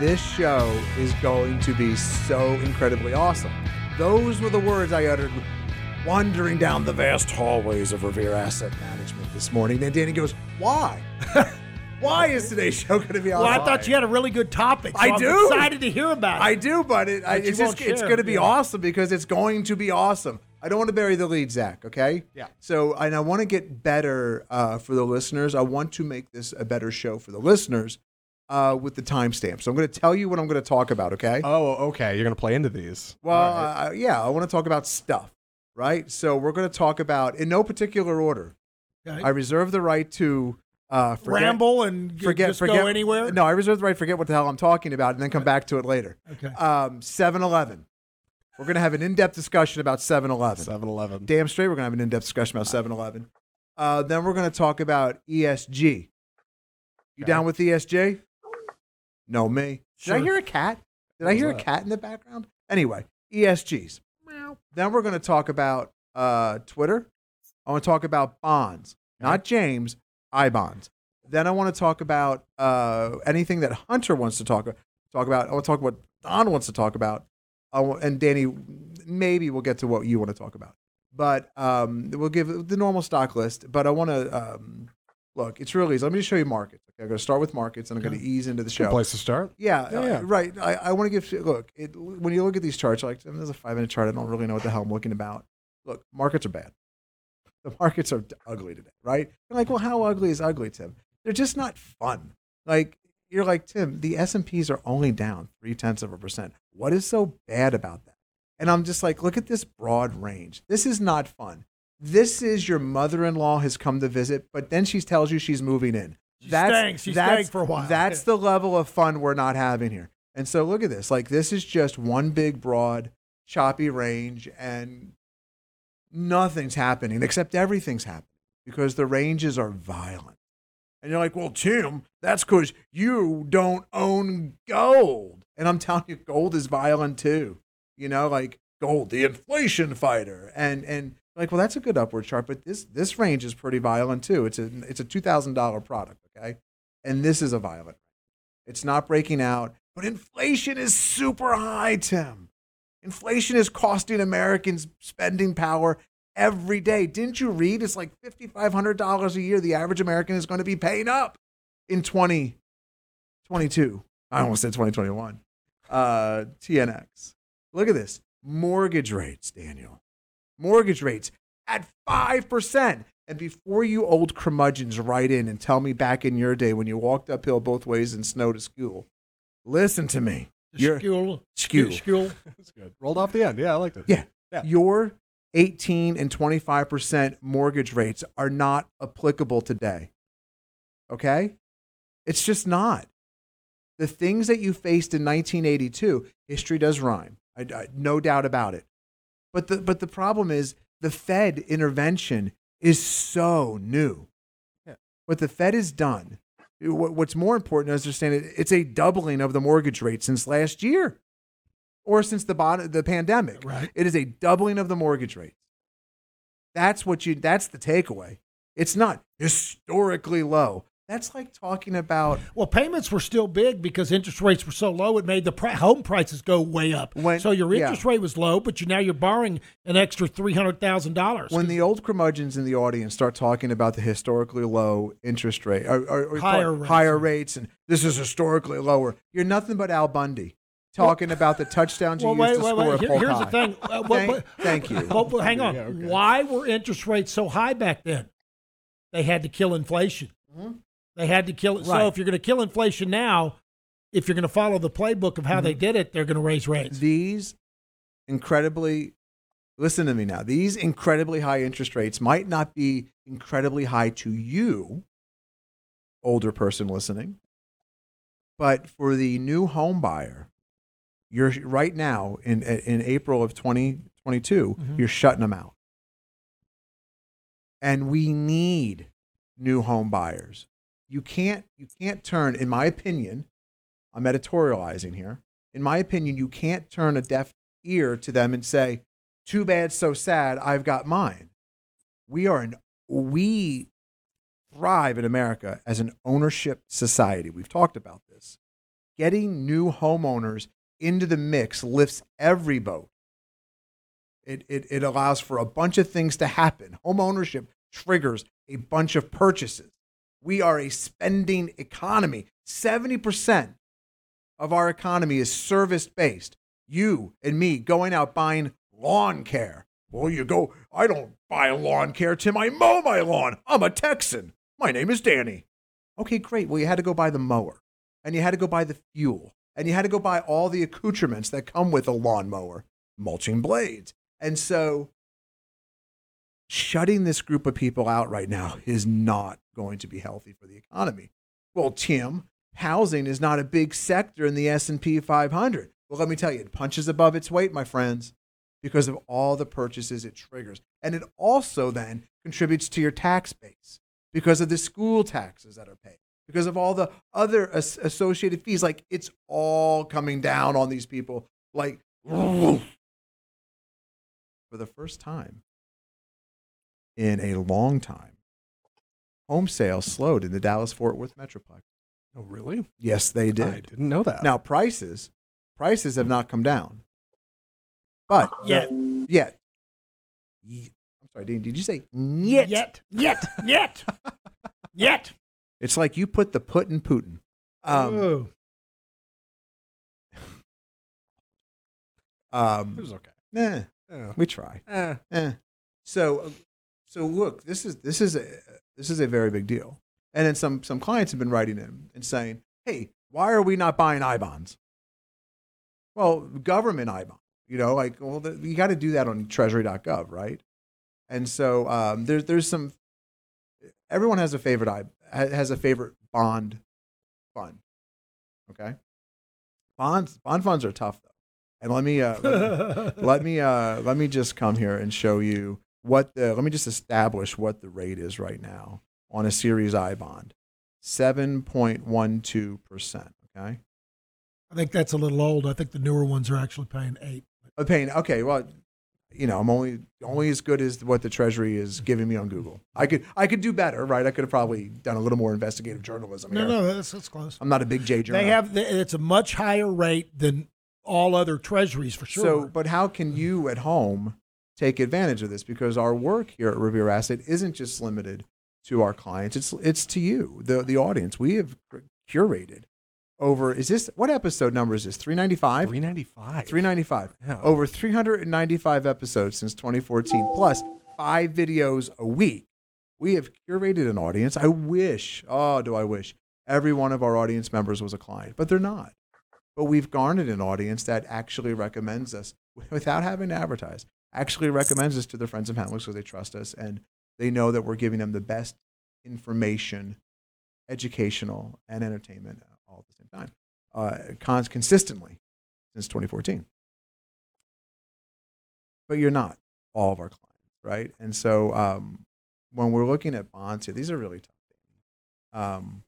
This show is going to be so incredibly awesome. Those were the words I uttered wandering down the vast hallways of Revere Asset Management this morning. And Danny goes, Why? Why is today's show going to be well, awesome? I thought you had a really good topic. so I I'm do. excited to hear about it. I do, but it, I, it's just it's going to be yeah. awesome because it's going to be awesome. I don't want to bury the lead, Zach. Okay. Yeah. So, and I want to get better uh, for the listeners. I want to make this a better show for the listeners uh, with the timestamp. So I'm going to tell you what I'm going to talk about. Okay. Oh, okay. You're gonna play into these. well, All right. uh, yeah, I want to talk about stuff. Right. So we're going to talk about in no particular order. Okay. I reserve the right to uh, forget, Ramble and forget, just forget go anywhere. No, I reserve the right to forget what the hell I'm talking about and then come back to it later. Okay. Um, 7-Eleven. We're going to have an in-depth discussion about 7-Eleven. 7-Eleven. Damn straight, we're going to have an in-depth discussion about 7-Eleven. Uh, then we're going to talk about ESG. You Okay. down with ESG? No, me. Did I hear a cat? Did I was hear a cat in the background? Anyway, ESGs. Then we're going to talk about uh, Twitter. I want to talk about bonds, not James, I bonds. Then I want to talk about uh, anything that Hunter wants to talk talk about. I want to talk about Don wants to talk about, I and Danny. Maybe we'll get to what you want to talk about, but um, we'll give the normal stock list. But I want to um, look. It's really easy. Let me just show you markets. Okay, I'm going to start with markets, and I'm going to ease into the show. Good place to start. Yeah, Yeah, uh, yeah. right. I, I want to give look. It, when you look at these charts, like Tim, there's a five minute chart. I don't really know what the hell I'm looking about. Look, markets are bad. The markets are ugly today, right? You're like, well, how ugly is ugly, Tim? They're just not fun. Like you're like Tim. The S and P's are only down three tenths of a percent. What is so bad about that? And I'm just like, look at this broad range. This is not fun. This is your mother-in-law has come to visit, but then she tells you she's moving in. She's staying. She's staying for a while. That's the level of fun we're not having here. And so look at this. Like this is just one big broad choppy range and nothing's happening except everything's happening because the ranges are violent. And you're like, "Well, Tim, that's cuz you don't own gold." And I'm telling you gold is violent too. You know, like gold, the inflation fighter. And and like, well, that's a good upward chart, but this this range is pretty violent too. It's a it's a $2,000 product, okay? And this is a violent. It's not breaking out, but inflation is super high, Tim. Inflation is costing Americans spending power every day. Didn't you read? It's like $5,500 a year the average American is going to be paying up in 2022. I almost said 2021. Uh, TNX. Look at this. Mortgage rates, Daniel. Mortgage rates at 5%. And before you old curmudgeons write in and tell me back in your day when you walked uphill both ways in snow to school, listen to me. You're- Skule. Skew. Skule. That's good. Rolled off the end. Yeah, I liked it. Yeah. Yeah. Your 18 and 25% mortgage rates are not applicable today. Okay? It's just not. The things that you faced in 1982, history does rhyme. I, I- no doubt about it. But the, but the problem is the Fed intervention is so new. Yeah. What the Fed has done, what, what's more important to understand, it, it's a doubling of the mortgage rate since last year or since the, bottom, the pandemic. Right. It is a doubling of the mortgage rates. That's what you. That's the takeaway. It's not historically low. That's like talking about Well, payments were still big because interest rates were so low. It made the pri- home prices go way up. When- so your yeah. interest rate was low, but you now you're borrowing an extra three hundred thousand dollars. when the old curmudgeons in the audience start talking about the historically low interest rate or, or, or Higher talk- rates. higher rates, and this is historically lower. You're nothing but Al Bundy talking about the touchdowns you well, used wait, to wait, score wait. at Here- Polk here's the thing. Uh, what- Thank, what- thank you. Well, but hang on. Yeah, okay. Why were interest rates so high back then? They had to kill inflation. They had to kill it. So if you're going to kill inflation now, if you're going to follow the playbook of how Mm-hmm. they did it, they're going to raise rates. These incredibly, listen to me now. These incredibly high interest rates might not be incredibly high to you, older person listening, but for the new home buyer, you're right now in in April of 2022, Mhm. you're shutting them out. And we need new home buyers. You can't you can't turn in my opinion, I'm editorializing here. In my opinion, you can't turn a deaf ear to them and say, "Too bad, so sad. I've got mine." We are an we thrive in America as an ownership society. We've talked about this. Getting new homeowners into the mix lifts every boat. It, it, it allows for a bunch of things to happen. Home ownership triggers a bunch of purchases. We are a spending economy. 70% of our economy is service based. You and me going out buying lawn care. Well, you go, I don't buy lawn care, Tim. I mow my lawn. I'm a Texan. My name is Danny. Okay, great. Well, you had to go buy the mower and you had to go buy the fuel and you had to go buy all the accoutrements that come with a lawnmower, mulching blades. And so shutting this group of people out right now is not going to be healthy for the economy. Well, Tim, housing is not a big sector in the S&P 500. Well, let me tell you, it punches above its weight, my friends, because of all the purchases it triggers. And it also then contributes to your tax base because of the school taxes that are paid, because of all the other as- associated fees. Like it's all coming down on these people. Like for the first time in a long time, home sales slowed in the Dallas Fort Worth Metroplex. Oh, really? Yes, they did. I did. didn't know that. Now prices, prices have not come down, but Yet. yet. Ye- I'm sorry, Dean. Did you say yet? Yet. Yet. Yet. Yet. It's like you put the put in Putin. Um, Ooh. it um, was okay. eh, Yeah. we try. Eh. Eh. So, uh, so look, this is this is a this is a very big deal. And then some some clients have been writing in and saying, "Hey, why are we not buying I bonds?" Well, government I bond. You know, like well, the, you got to do that on Treasury.gov, right? And so um, there's there's some. Everyone has a favorite I has a favorite bond fund. Okay. Bonds bond funds are tough though, and let me uh, let me, let me uh let me just come here and show you what the let me just establish what the rate is right now on a series I bond. 7.12%, okay? I think that's a little old. I think the newer ones are actually paying eight. A paying okay, well, you know, I'm only only as good as what the treasury is mm-hmm. giving me on Google. I could I could do better, right? I could have probably done a little more investigative journalism No, here. no, that's, that's close. I'm not a big J journal. They have the, it's a much higher rate than all other treasuries for sure. So, but how can mm-hmm. you at home take advantage of this? Because our work here at Revere Asset isn't just limited to our clients; it's it's to you, the the audience. We have curated over. Is this what episode number is this? Three ninety five. 395. 395. Yeah. Over 395 episodes since 2014, plus five videos a week. We have curated an audience. I wish, oh, do I wish every one of our audience members was a client, but they're not. But we've garnered an audience that actually recommends us without having to advertise, actually recommends us to their friends and family because they trust us and they know that we're giving them the best information, educational, and entertainment all at the same time, uh, cons- consistently since 2014. But you're not all of our clients, right? And so um, when we're looking at bonds here, these are really tough. Um,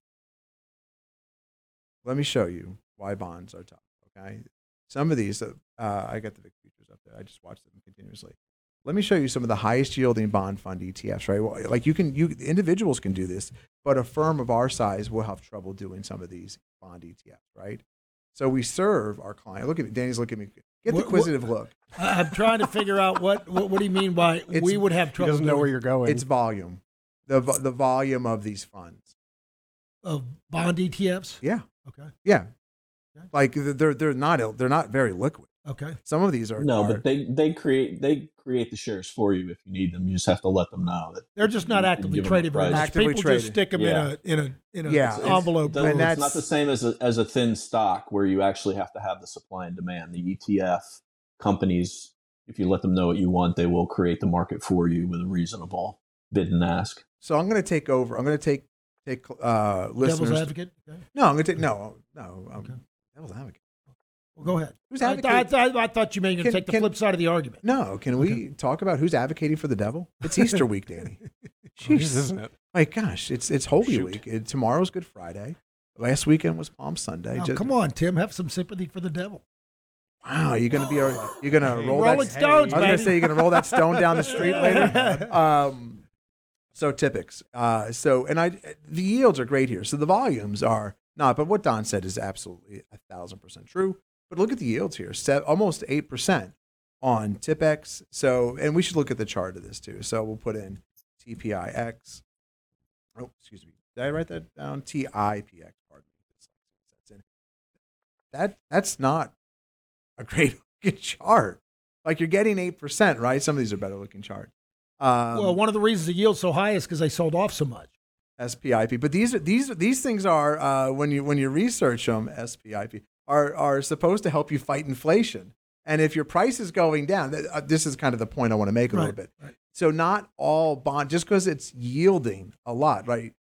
let me show you why bonds are tough. Okay, some of these, uh, I got the big features up there. I just watch them continuously. let me show you some of the highest yielding bond fund ETFs, right? Well, like you can, you individuals can do this, but a firm of our size will have trouble doing some of these bond ETFs, right? So we serve our client. Look at me, Danny's looking at me. Get the What- what- inquisitive look. I- I'm trying to figure out what, what what do you mean by It's- we would have He trouble doesn't know doing where you're going. It's volume, the the volume of these funds. of bond ETFs. Yeah, Okay. yeah. Okay. Like they're they're not they're not very liquid. Okay. Some of these are No, are- but they they create they create the shares for you if you need them. You just have to let them know that They're just not you- you actively give them a traded very price. much. Actively People traded. just stick them Yeah. in a in a in a Yeah, envelope. It doesn't- And it's not the same as a, as a thin stock where you actually have to have the supply and demand. The ETF companies, if you let them know what you want, they will create the market for you with a reasonable bid and ask. so I'm going to take over. I'm going to take take uh, listeners. Devil's advocate. Okay. No, I'm going to take no no. Um, Okay. Devil's advocate. Well, go ahead. Who's I, I, advocating? I, I thought you may Can- take the can- flip side of the argument. No, can we talk about who's advocating for the devil? It's Easter week, Danny. Jeez, Jeez. isn't it? My gosh, it's it's Holy Shoot. Week. It- tomorrow's Good Friday. Last weekend was Palm Sunday. Now, Just- come on, Tim. Have some sympathy for the devil. Wow, you're gonna be a, you're gonna roll that. Stones, I was gonna say you're gonna roll that stone down the street later. Um, so typics. Uh, so and I the yields are great here. So the volumes are not, but what Don said is absolutely a thousand percent true. But look at the yields here, Se- almost eight percent on Tipex. So and we should look at the chart of this too. So we'll put in TPIX. Oh, excuse me. Did I write that down? TIPX. Pardon me. That that's not a great looking chart. Like you're getting eight percent, right? Some of these are better looking charts. Um, well, one of the reasons the yield's so high is because they sold off so much. SPIP. But these are these these things are uh, when you when you research them, SPIP are are supposed to help you fight inflation. And if your price is going down, th- uh, this is kind of the point I want to make a little bit. right. So not all bond, just because it's yielding a lot, right?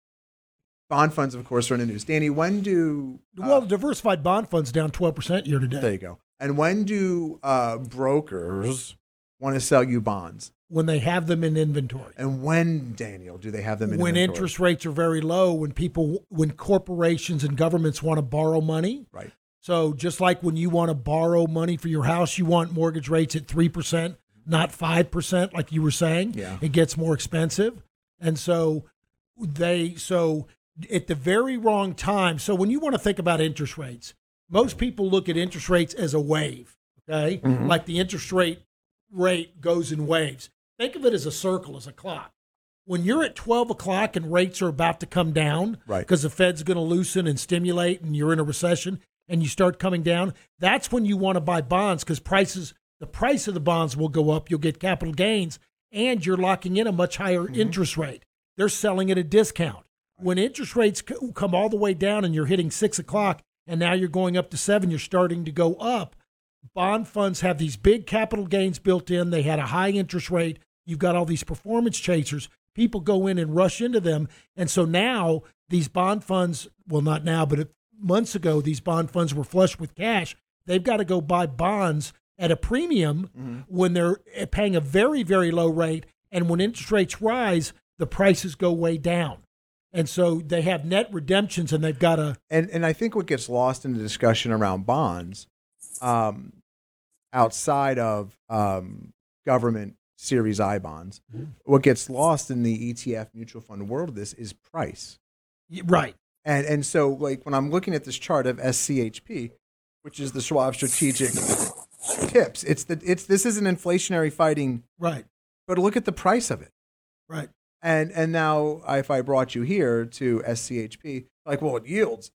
Bond funds, of course, are in the news. Danny, when do uh, well, diversified bond funds down 12% year to date? there you go. And when do uh, brokers want to sell you bonds? When they have them in inventory. And when, Daniel, do they have them in inventory? When inventory? interest rates are very low, when people, when corporations and governments want to borrow money. Right. So just like when you want to borrow money for your house, you want mortgage rates at 3%, not 5%, like you were saying. Yeah. It gets more expensive. And so they, so at the very wrong time. So when you want to think about interest rates, most people look at interest rates as a wave, okay? Mm-hmm. Like the interest rate rate goes in waves. Think of it as a circle, as a clock. When you're at 12 o'clock and rates are about to come down, Right. because the Fed's going to loosen and stimulate and you're in a recession and you start coming down, that's when you want to buy bonds because prices, the price of the bonds will go up. You'll get capital gains and you're locking in a much higher mm-hmm. interest rate. They're selling at a discount. When interest rates come all the way down and you're hitting six o'clock and now you're going up to seven, you're starting to go up. Bond funds have these big capital gains built in. They had a high interest rate. You've got all these performance chasers. People go in and rush into them. And so now these bond funds, well, not now, but months ago, these bond funds were flush with cash. They've got to go buy bonds at a premium when they're eh, paying a very, very low rate. And when interest rates rise, the prices go way down. And so they have net redemptions and they've got to, and and I think what gets lost in the discussion around bonds, um, outside of um, government Series I bonds, what gets lost in the ETF mutual fund world of this is price. right. And and so like when I'm looking at this chart of SCHP, which is the Schwab Strategic Tips, it's the it's this is an inflationary fighting, Right. but look at the price of it. Right. And and now if I brought you here to SCHP, like well it yields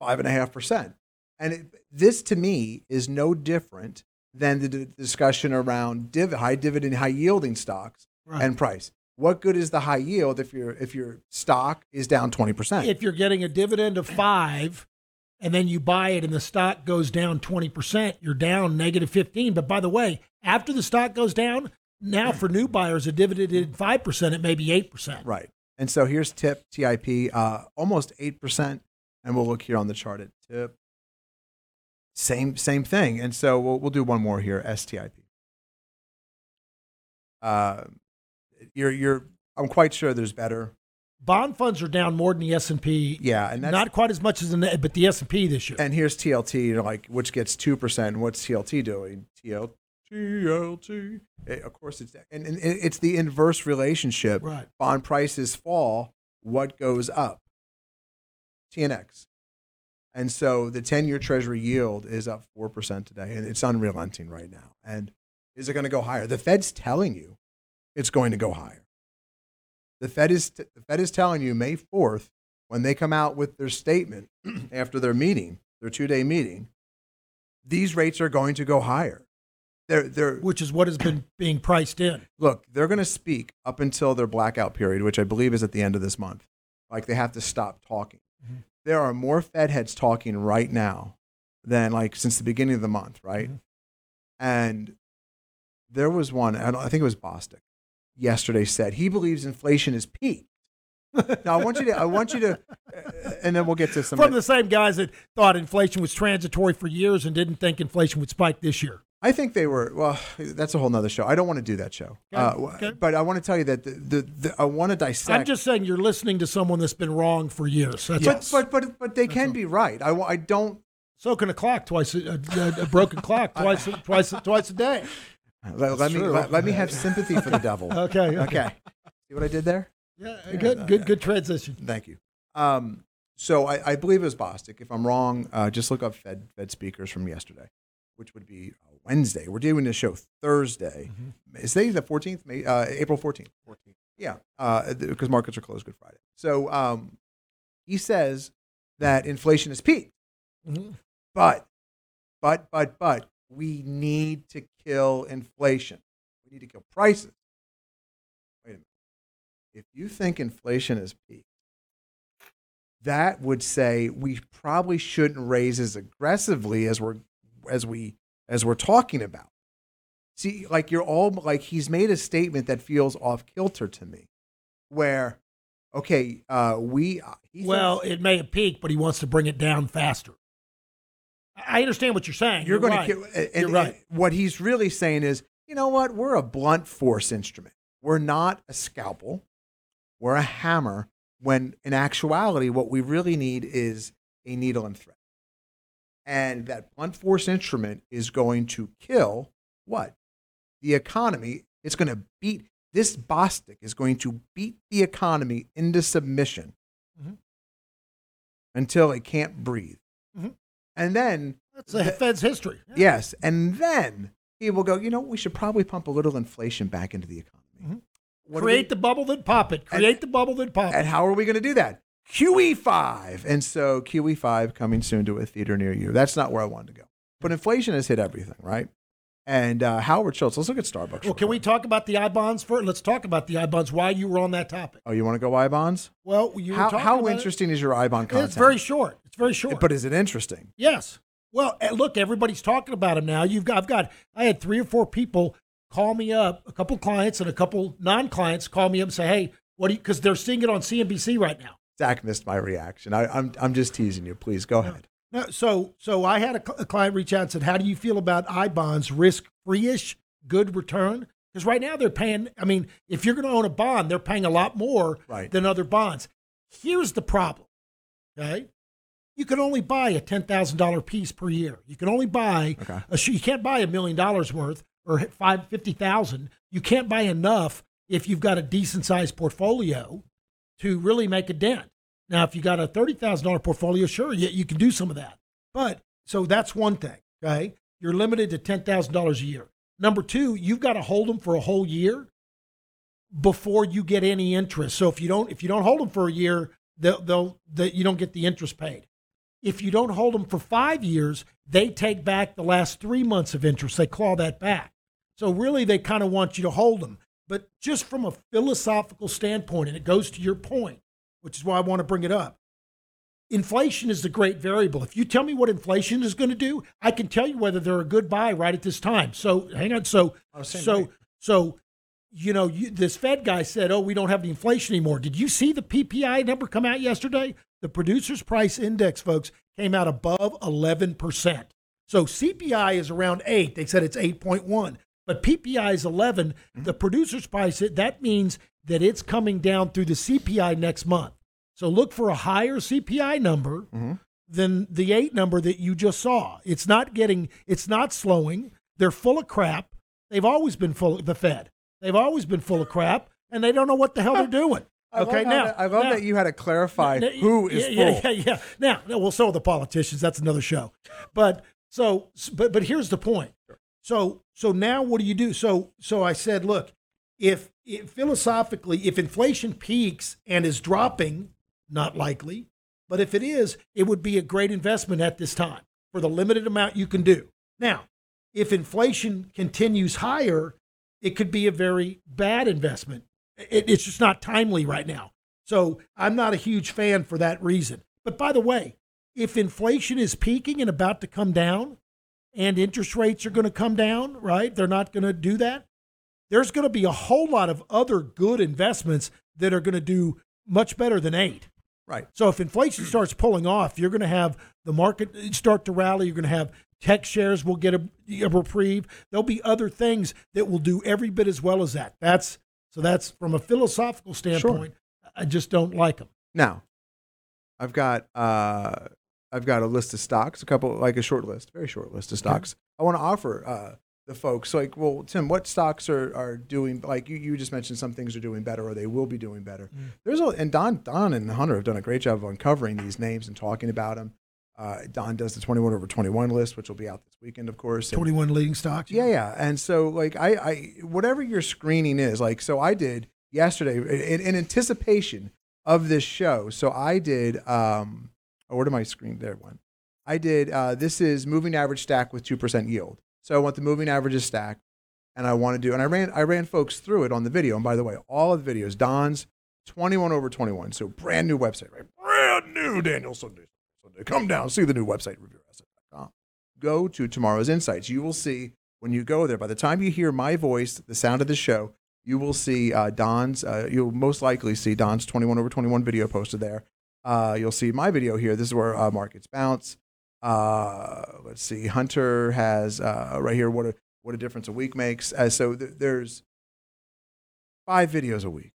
five and a half percent, and it, this to me is no different than the d- discussion around div- high dividend, high yielding stocks Right. and price. What good is the high yield if your if your stock is down twenty percent? if you're getting a dividend of five and then you buy it and the stock goes down 20%, you're down negative 15. But by the way, after the stock goes down, now for new buyers, a dividend at 5%, it may be 8%. Right. And so here's tip TIP, uh, almost eight percent, and we'll look here on the chart at tip. Same same thing. And so we'll we'll do one more here. STIP. Uh, you're you're. I'm quite sure there's better. Bond funds are down more than the S&P. Yeah, and Not quite as much as the but the S&P this year. and here's TLT. You know, like which gets two percent. What's TLT doing? TLT TLT. Eh, of course, it's and, and it's the inverse relationship. Right. Bond prices fall, what goes up? TNX. And so the 10 year Treasury yield is up 4% today, and it's unrelenting right now. And is it going to go higher? The Fed's telling you it's going to go higher. The Fed is, the Fed is telling you May 4th, when they come out with their statement after their meeting, their two day meeting, these rates are going to go higher. They're, they're, which is what has been being priced in. look, they're going to speak up until their blackout period, which I believe is at the end of this month. Like they have to stop talking. Mhm. There are more Fed heads talking right now than like since the beginning of the month, right? Mhm. And there was one, I, don't, I think it was Bostic, yesterday said he believes inflation is peaked. now I want you to, I want you to, uh, and then we'll get to some. From the same guys that thought inflation was transitory for years and didn't think inflation would spike this year. I think they were. Well, that's a whole nother show. I don't want to do that show. Okay, Uh, okay. But I want to tell you that the, the, the I want to dissect. I'm just saying you're listening to someone that's been wrong for years. That's all. but, but but but they can be right. I, I don't. So can a clock twice a, a, a broken clock twice twice twice a day. Let, let me let, let me have sympathy for the devil. Okay. Okay. See what I did there? Yeah. Good. Good. Good transition. Thank you. Um, so I, I believe it was Bostic. If I'm wrong, uh, just look up Fed Fed speakers from yesterday, which would be uh, Wednesday. We're doing this show Thursday. Is today the 14th? May, uh, April 14th. 14th. Yeah, uh, because markets are closed Good Friday. So um, he says that inflation is peaked, Mhm. but but but but we need to kill inflation. We need to kill prices. Wait a minute. If you think inflation is peaked, that would say we probably shouldn't raise as aggressively as we're as we as we're talking about. See, like you're all like he's made a statement that feels off kilter to me, where okay, uh, we he Well, it may have peaked, but he wants to bring it down faster. I understand what you're saying. you're, going right. to kill. And, You're and right. what he's really saying is, you know what? We're a blunt force instrument. We're not a scalpel. We're a hammer. When in actuality, what we really need is a needle and thread. And that blunt force instrument is going to kill what? The economy. It's going to beat this Bostic is going to beat the economy into submission Mhm. until it can't breathe. Mhm. And then That's the Fed's history. Yeah. Yes, and then he will go. You know, we should probably pump a little inflation back into the economy. Mm-hmm. What do we- Create the bubble, then pop it. Create the bubble, then pop it. and how are we going to do that? QE5, and so QE5 coming soon to a theater near you. That's not where I wanted to go, but inflation has hit everything, right? And uh, Howard Schultz. Let's look at Starbucks. Well, can we talk about the I bonds first? Let's talk about the I bonds. Why you were on that topic? Oh, you want to go I bonds? Well, you How, how interesting is your I bond content? It's very short. It's very short. But is it interesting? Yes. Well, eh, look, everybody's talking about him now. You've got, I've got, I had three or four people call me up, a couple clients and a couple non-clients call me up and say, "Hey, what do you?" Because they're seeing it on CNBC right now. Zach missed my reaction. I, I'm I'm just teasing you. Please go ahead. No, so, so I had a, a client reach out and said, "How do you feel about I bonds, risk-free-ish, good return?" Because right now they're paying. I mean, if you're going to own a bond, they're paying a lot more Right. than other bonds. Here's the problem. Okay, you can only buy a ten thousand dollar piece per year. You can only buy Okay. a you can't buy a million dollars worth or five fifty thousand. You can't buy enough if you've got a decent sized portfolio to really make a dent. Now, if you got a thirty thousand dollar portfolio, sure, you, you can do some of that. But so that's one thing. Okay, you're limited to ten thousand dollars a year. Number two, you've got to hold them for a whole year before you get any interest. So if you don't if you don't hold them for a year, they'll, they'll that you don't get the interest paid. If you don't hold them for five years, they take back the last three months of interest. They claw that back. So really, they kind of want you to hold them. But just from a philosophical standpoint, and it goes to your point, which is why I want to bring it up. Inflation is the great variable. If you tell me what inflation is going to do, I can tell you whether they're a good buy right at this time. So hang on. So Oh, so rate. so you know you, this Fed guy said, "Oh, we don't have the inflation anymore." Did you see the PPI number come out yesterday? The Producers Price Index, folks, came out above eleven percent. So CPI is around eight. They said it's eight point one, but PPI is 11 mm-hmm. The Producers Price that means that it's coming down through the CPI next month. So look for a higher CPI number mm-hmm. than the eight number that you just saw. It's not getting, it's not slowing. They're full of crap. They've always been full of the Fed. They've always been full of crap, and they don't know what the hell they're doing. I Okay, how now that- I love now- that you had to clarify now- who is yeah, full. Yeah, yeah, yeah. Now, now, well, so are the politicians. That's another show. But so, but but here's the point. So so now what do you do? So so I said, look, if, if philosophically, if inflation peaks and is dropping, not likely, but if it is, it would be a great investment at this time for the limited amount you can do. Now, if inflation continues higher, it could be a very bad investment. It, it's just not timely right now. So I'm not a huge fan for that reason. But by the way, if inflation is peaking and about to come down and interest rates are going to come down, right? They're not going to do that. There's going to be a whole lot of other good investments that are going to do much better than eight. Right. So if inflation starts pulling off, you're going to have the market start to rally. You're going to have tech shares will get a, a reprieve. There'll be other things that will do every bit as well as that. That's so that's from a philosophical standpoint. Sure. I just don't like them. Now, I've got uh, I've got a list of stocks, a couple like a short list, very short list of stocks. I want to offer uh, the folks like, well, Tim, what stocks are, are doing like you, you just mentioned some things are doing better or they will be doing better. There's a and Don Don and Hunter have done a great job of uncovering these names and talking about them. Uh, Don does the 21 over 21 list, which will be out this weekend, of course. and- 21 leading stocks. yeah, yeah. And so, like, I, I, whatever your screening is, like, so I did yesterday in, in anticipation of this show. So I did, um, oh, where did my screen? There one. I did, uh, this is moving average stack with 2% yield. So I want the moving averages stack and I want to do, and I ran, I ran folks through it on the video. And by the way, all of the videos, Don's 21 over 21. So brand new website, right? Brand new Daniel Sunday. Sunday. Come down, see the new website, revereasset.com go to tomorrow's insights you will see when you go there by the time you hear my voice the sound of the show you will see uh, don's uh, you'll most likely see don's 21 over 21 video posted there uh, you'll see my video here. This is where uh, markets bounce. Uh, let's see. Hunter has uh, right here what a, what a difference a week makes. Uh, so th- there's five videos a week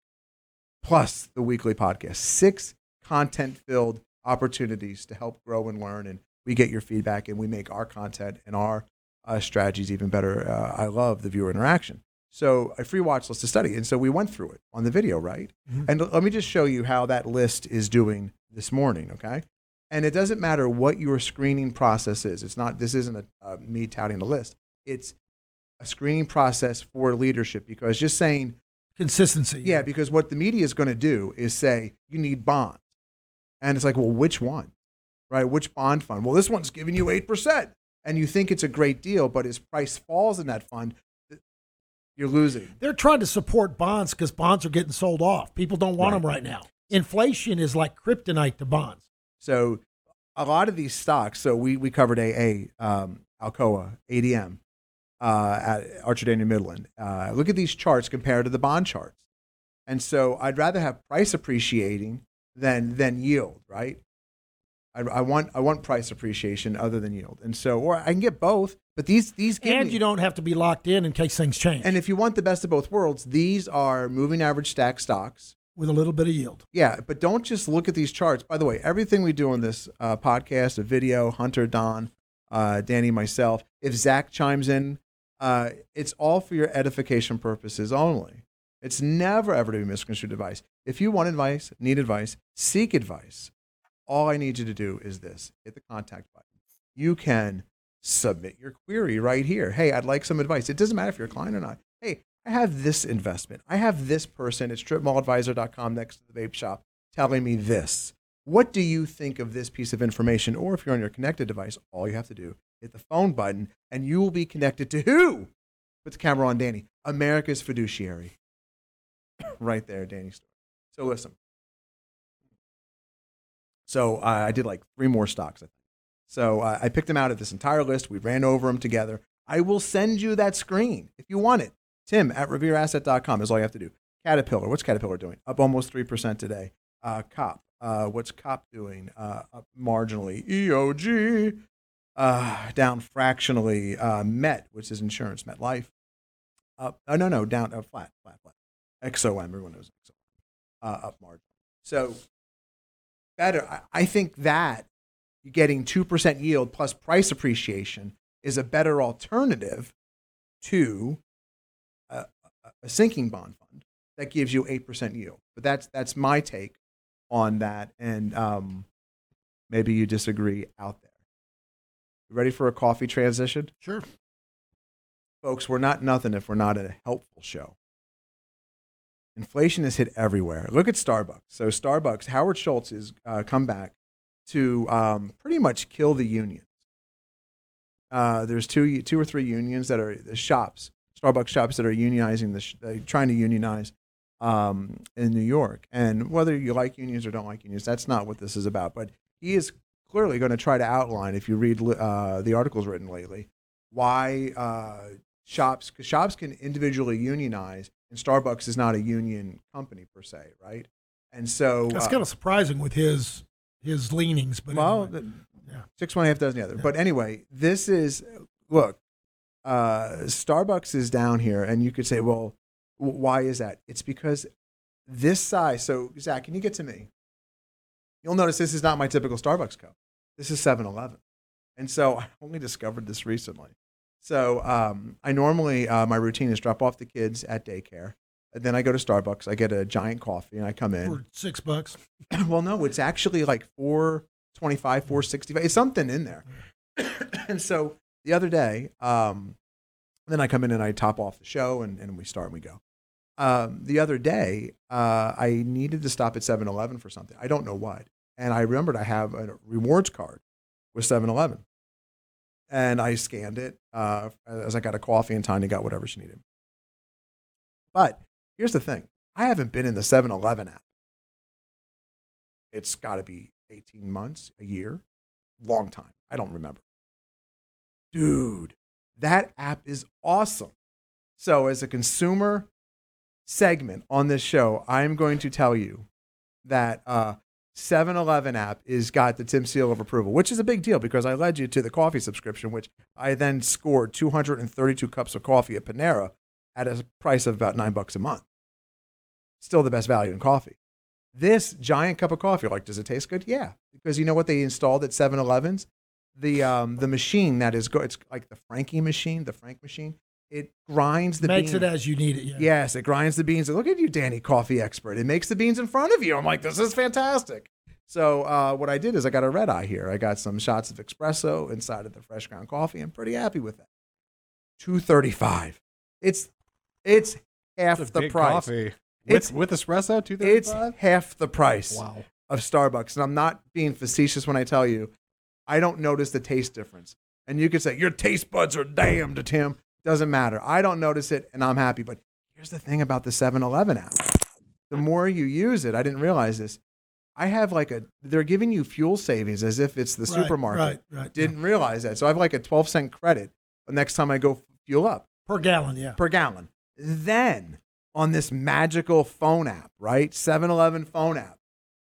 plus the weekly podcast. Six content filled opportunities to help grow and learn and we get your feedback and we make our content and our uh, strategies even better. I love the viewer interaction. So a free watch list to study. And so we went through it on the video, right? And let me just show you how that list is doing this morning, okay? And it doesn't matter what your screening process is. It's not, this isn't a, uh, me touting the list. It's a screening process for leadership because just saying, Consistency. yeah, because what the media is going to do is say you need bonds, and it's like, well, which one, right? Which bond fund? Well, this one's giving you eight percent, and you think it's a great deal, but as price falls in that fund, you're losing. They're trying to support bonds because bonds are getting sold off. People don't want Right. them right now. Inflation is like kryptonite to bonds. So a lot of these stocks. So we we covered AA, um, Alcoa, ADM, uh, at Archer Daniel Midland. Uh, look at these charts compared to the bond charts, and so I'd rather have price appreciating than than yield, right? I, I want I want price appreciation other than yield, and so or I can get both. But these these give And me- you don't have to be locked in in case things change And if you want the best of both worlds, these are moving average stack stocks. with a little bit of yield. Yeah, but don't just look at these charts. By the way, everything we do on this uh, podcast, a video, Hunter, Don, uh, Danny, myself, if Zach chimes in, uh, it's all for your edification purposes only. It's never ever to be misconstrued advice. If you want advice, need advice, seek advice. All I need you to do is this: hit the contact button. You can submit your query right here. Hey, I'd like some advice. It doesn't matter if you're a client or not. Hey, I have this investment. I have this person at stripmalladvisor.com next to the vape shop telling me this. What do you think of this piece of information? Or if you're on your connected device, all you have to do is hit the phone button and you will be connected to who? Put the camera on Danny. America's fiduciary. right there, Danny. Story. So listen. So uh, I did like three more stocks. I think. So uh, I picked them out of this entire list. We ran over them together. I will send you that screen if you want it. Tim at revereasset.com is all you have to do. Caterpillar, what's Caterpillar doing? Up almost 3% today. Uh, COP, uh, what's COP doing? Uh, up marginally. EOG, uh, down fractionally. Met, which is insurance, Met Life. Up, oh, no, no, down, flat, flat, flat. XOM, everyone knows XOM. Up marginally. So better. I, I think that getting 2% yield plus price appreciation is a better alternative to a sinking bond fund that gives you 8% yield. But that's, that's my take on that. And um, maybe you disagree out there. Ready for a coffee transition? Sure. Folks, we're not nothing if we're not a helpful show. Inflation has hit everywhere. Look at Starbucks. So, Starbucks, Howard Schultz has uh, come back to um, pretty much kill the unions. Uh, there's two, two or three unions that are the shops, Starbucks shops that are unionizing, the sh- uh, trying to unionize um, in New York. And whether you like unions or don't like unions, that's not what this is about. But he is clearly going to try to outline, if you read uh, the articles written lately, why uh, shops, shops can individually unionize, and Starbucks is not a union company per se, right? And so That's uh, kind of surprising with his his leanings, but well, anyway. the- Yeah. six one half dozen the other. But anyway, this is look. Uh, Starbucks is down here, and you could say, well, w- why is that? It's because this size. So Zach, can you get to me? You'll notice this is not my typical Starbucks cup. This is 7-Eleven. and so I only discovered this recently. So um, I normally uh, my routine is drop off the kids at daycare, and then I go to Starbucks. I get a giant coffee, and I come in. for six bucks. well, no, it's actually like four twenty-five, four sixty-five. It's something in there. and so the other day, um, then I come in and I top off the show, and, and we start and we go. Um, the other day, uh, I needed to stop at 7-Eleven for something. I don't know what, and I remembered I have a rewards card with 7-Eleven, and I scanned it uh, as I got a coffee, and Tanya got whatever she needed. But here's the thing: I haven't been in the 7-Eleven app it's got to be 18 months, a year, long time. I don't remember. Dude, that app is awesome. So, as a consumer segment on this show, I'm going to tell you that uh, 7-Eleven app is got the Tim seal of approval, which is a big deal because I led you to the coffee subscription, which I then scored 232 cups of coffee at Panera at a price of about nine bucks a month. Still the best value in coffee this giant cup of coffee. Like, does it taste good? Yeah, because you know what they installed at 7-Elevens? The um the machine that is go. It's like the Frankie machine, the Frank machine. It grinds the Makes beans. it as you need it. Yeah. Yes, it grinds the beans. Look at you, Danny, coffee expert. It makes the beans in front of you. I'm like, this is fantastic. So uh, what I did is I got a red eye here. I got some shots of espresso inside of the fresh ground coffee. I'm pretty happy with that. Two thirty five. It's it's half It's a the big price. coffee. It's- with, with espresso, two It's half the price Wow. of Starbucks. And I'm not being facetious when I tell you, I don't notice the taste difference. And you could say, your taste buds are damned, Tim. Doesn't matter. I don't notice it and I'm happy. But here's the thing about the 7 Eleven app the more you use it, I didn't realize this. I have like a, they're giving you fuel savings as if it's the Right, supermarket. Right, right. Didn't realize that. So I have like a 12 cent credit the next time I go fuel up Per gallon, yeah. per gallon. Then on this magical phone app, right? 7 Eleven phone app.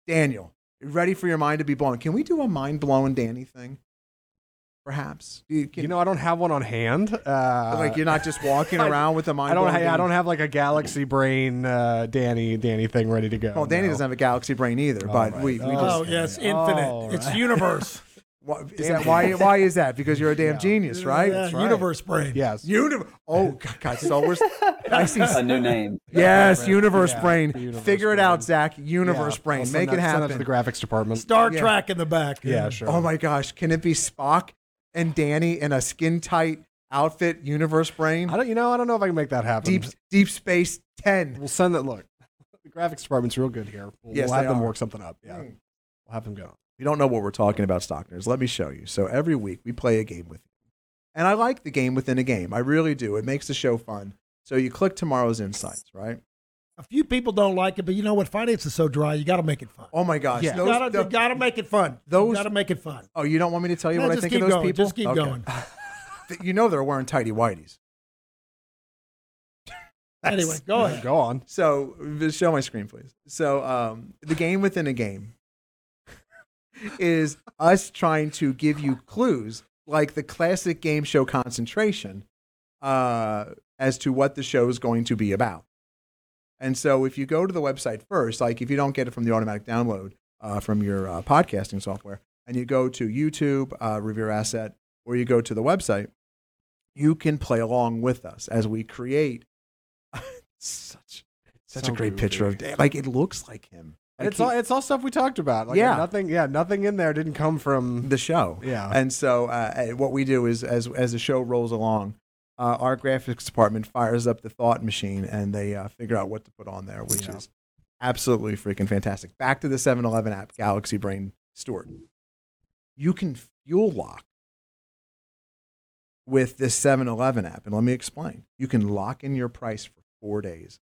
Daniel, ready for your mind to be blown? Can we do a mind blowing Danny thing? Perhaps. You, can, You know, I don't have one on hand. Uh, like you're not just walking I- around with a mind I don't. blowing I, I don't have like a Galaxy Brain uh, Danny Danny thing ready to go. Well, Danny no. doesn't have a galaxy brain either, All but right. we, we Oh, just. yes, infinite. All It's right. universe. Why, is that, why, why is that? Because you're a damn Yeah. genius, right? Yeah, right. universe brain. Yes. Universe. Oh, God, God we're. I see. a new name. Yes, universe Yeah, brain. universe Figure it out. Zach. Universe Yeah, brain. I'll Make that- it Send that happen. to the graphics department. Star Yeah. Trek in the back. yeah, sure. Oh my gosh, can it be Spock and Danny in a skin tight outfit, universe brain? I don't. You know, I don't know if I can make that happen. Deep Deep Space 10. We'll send that. Look, the graphics department's real good here. We'll, Yes, we'll have them are. work something up. Yeah, Mm. we'll have them go. You don't know what we're talking about, Stockners, let me show you. So every week we play a game with you. And I like the game within a game. I really do. It makes the show fun. So you click tomorrow's insights, right? A few people don't like it, but you know what? Finance is so dry. You got to make it fun. Oh my gosh. Yeah. You Those- gotta, you gotta make it fun. those- gotta make it fun. oh, you don't want me to tell you No, what I think of those going. people? Just keep Okay. going. you know they're wearing tidy whities. Anyway, go ahead. Go on. So show my screen, please. So um, the game within a game is us trying to give you clues like the classic game show concentration uh, as to what the show is going to be about. And so if you go to the website first, like if you don't get it from the automatic download uh, from your uh, podcasting software, and you go to YouTube, uh, Revere Asset, or you go to the website, you can play along with us as we create Such So a great picture of goofy. Dan. Like it looks like him. And Like it's all it's all stuff we talked about. Like, Yeah. nothing. Yeah, nothing in there didn't come from. the show. Yeah. And so uh, what we do is, as as the show rolls along, uh, our graphics department fires up the thought machine and they uh, figure out what to put on there, which Yeah. is absolutely freaking fantastic. Back to the 7-Eleven app, Galaxy Brain Stewart. You can fuel lock with this 7-Eleven app, and let me explain. You can lock in your price for four days.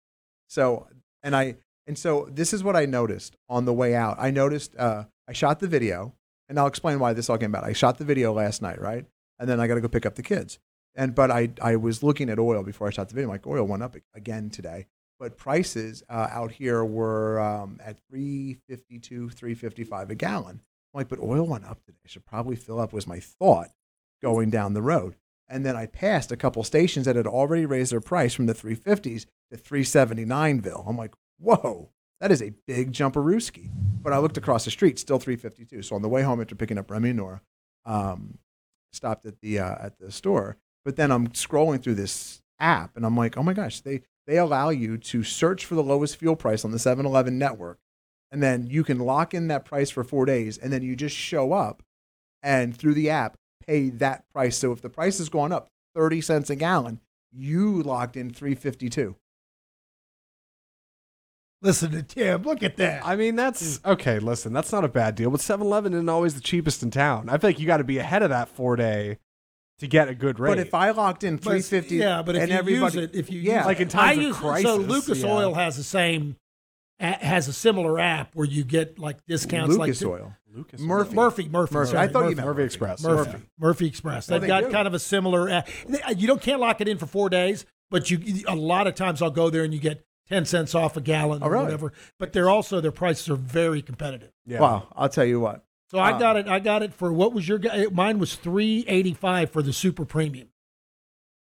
So, and I and so this is what I noticed on the way out. I noticed uh, I shot the video, and I'll explain why this all came about. I shot the video last night, right? And then I got to go pick up the kids. And but I I was looking at oil before I shot the video. I'm like oil went up again today, but prices uh, out here were um, at 352, 355 a gallon. I'm like, but oil went up today. I should probably fill up. Was my thought going down the road. And then I passed a couple stations that had already raised their price from the 350s to 379ville. I'm like, whoa, that is a big jumperooski. But I looked across the street, still 352. So on the way home after picking up Remy and Nora, um, stopped at the uh, at the store. But then I'm scrolling through this app, and I'm like, oh my gosh, they they allow you to search for the lowest fuel price on the 7-Eleven network, and then you can lock in that price for four days, and then you just show up, and through the app pay that price. So if the price has gone up 30 cents a gallon, you locked in 352. Listen to Tim. Look at that. I mean, that's okay. Listen, that's not a bad deal. But 7-Eleven isn't always the cheapest in town. I feel like you got to be ahead of that four day to get a good rate. But if I locked in 350, Yeah, but if and you everybody, use it, if you yeah, use Like in it- times I of use, crisis, So Lucas yeah. Oil has the same, has a similar app where you get like discounts. Lucas like Oil, Lucas Murphy. Murphy, Murphy, Murphy. sorry, I thought you Murphy. meant Murphy Express. Murphy, Yeah. Murphy Express. They've they got do. kind of a similar. app. Uh, you don't can't lock it in for four days, but you a lot of times I'll go there and you get ten cents off a gallon Oh, or really? whatever. But they're also their prices are very competitive. Yeah. Wow, I'll tell you what. So I Ah. got it. I got it for what was your guy? Mine was three eighty five for the super premium.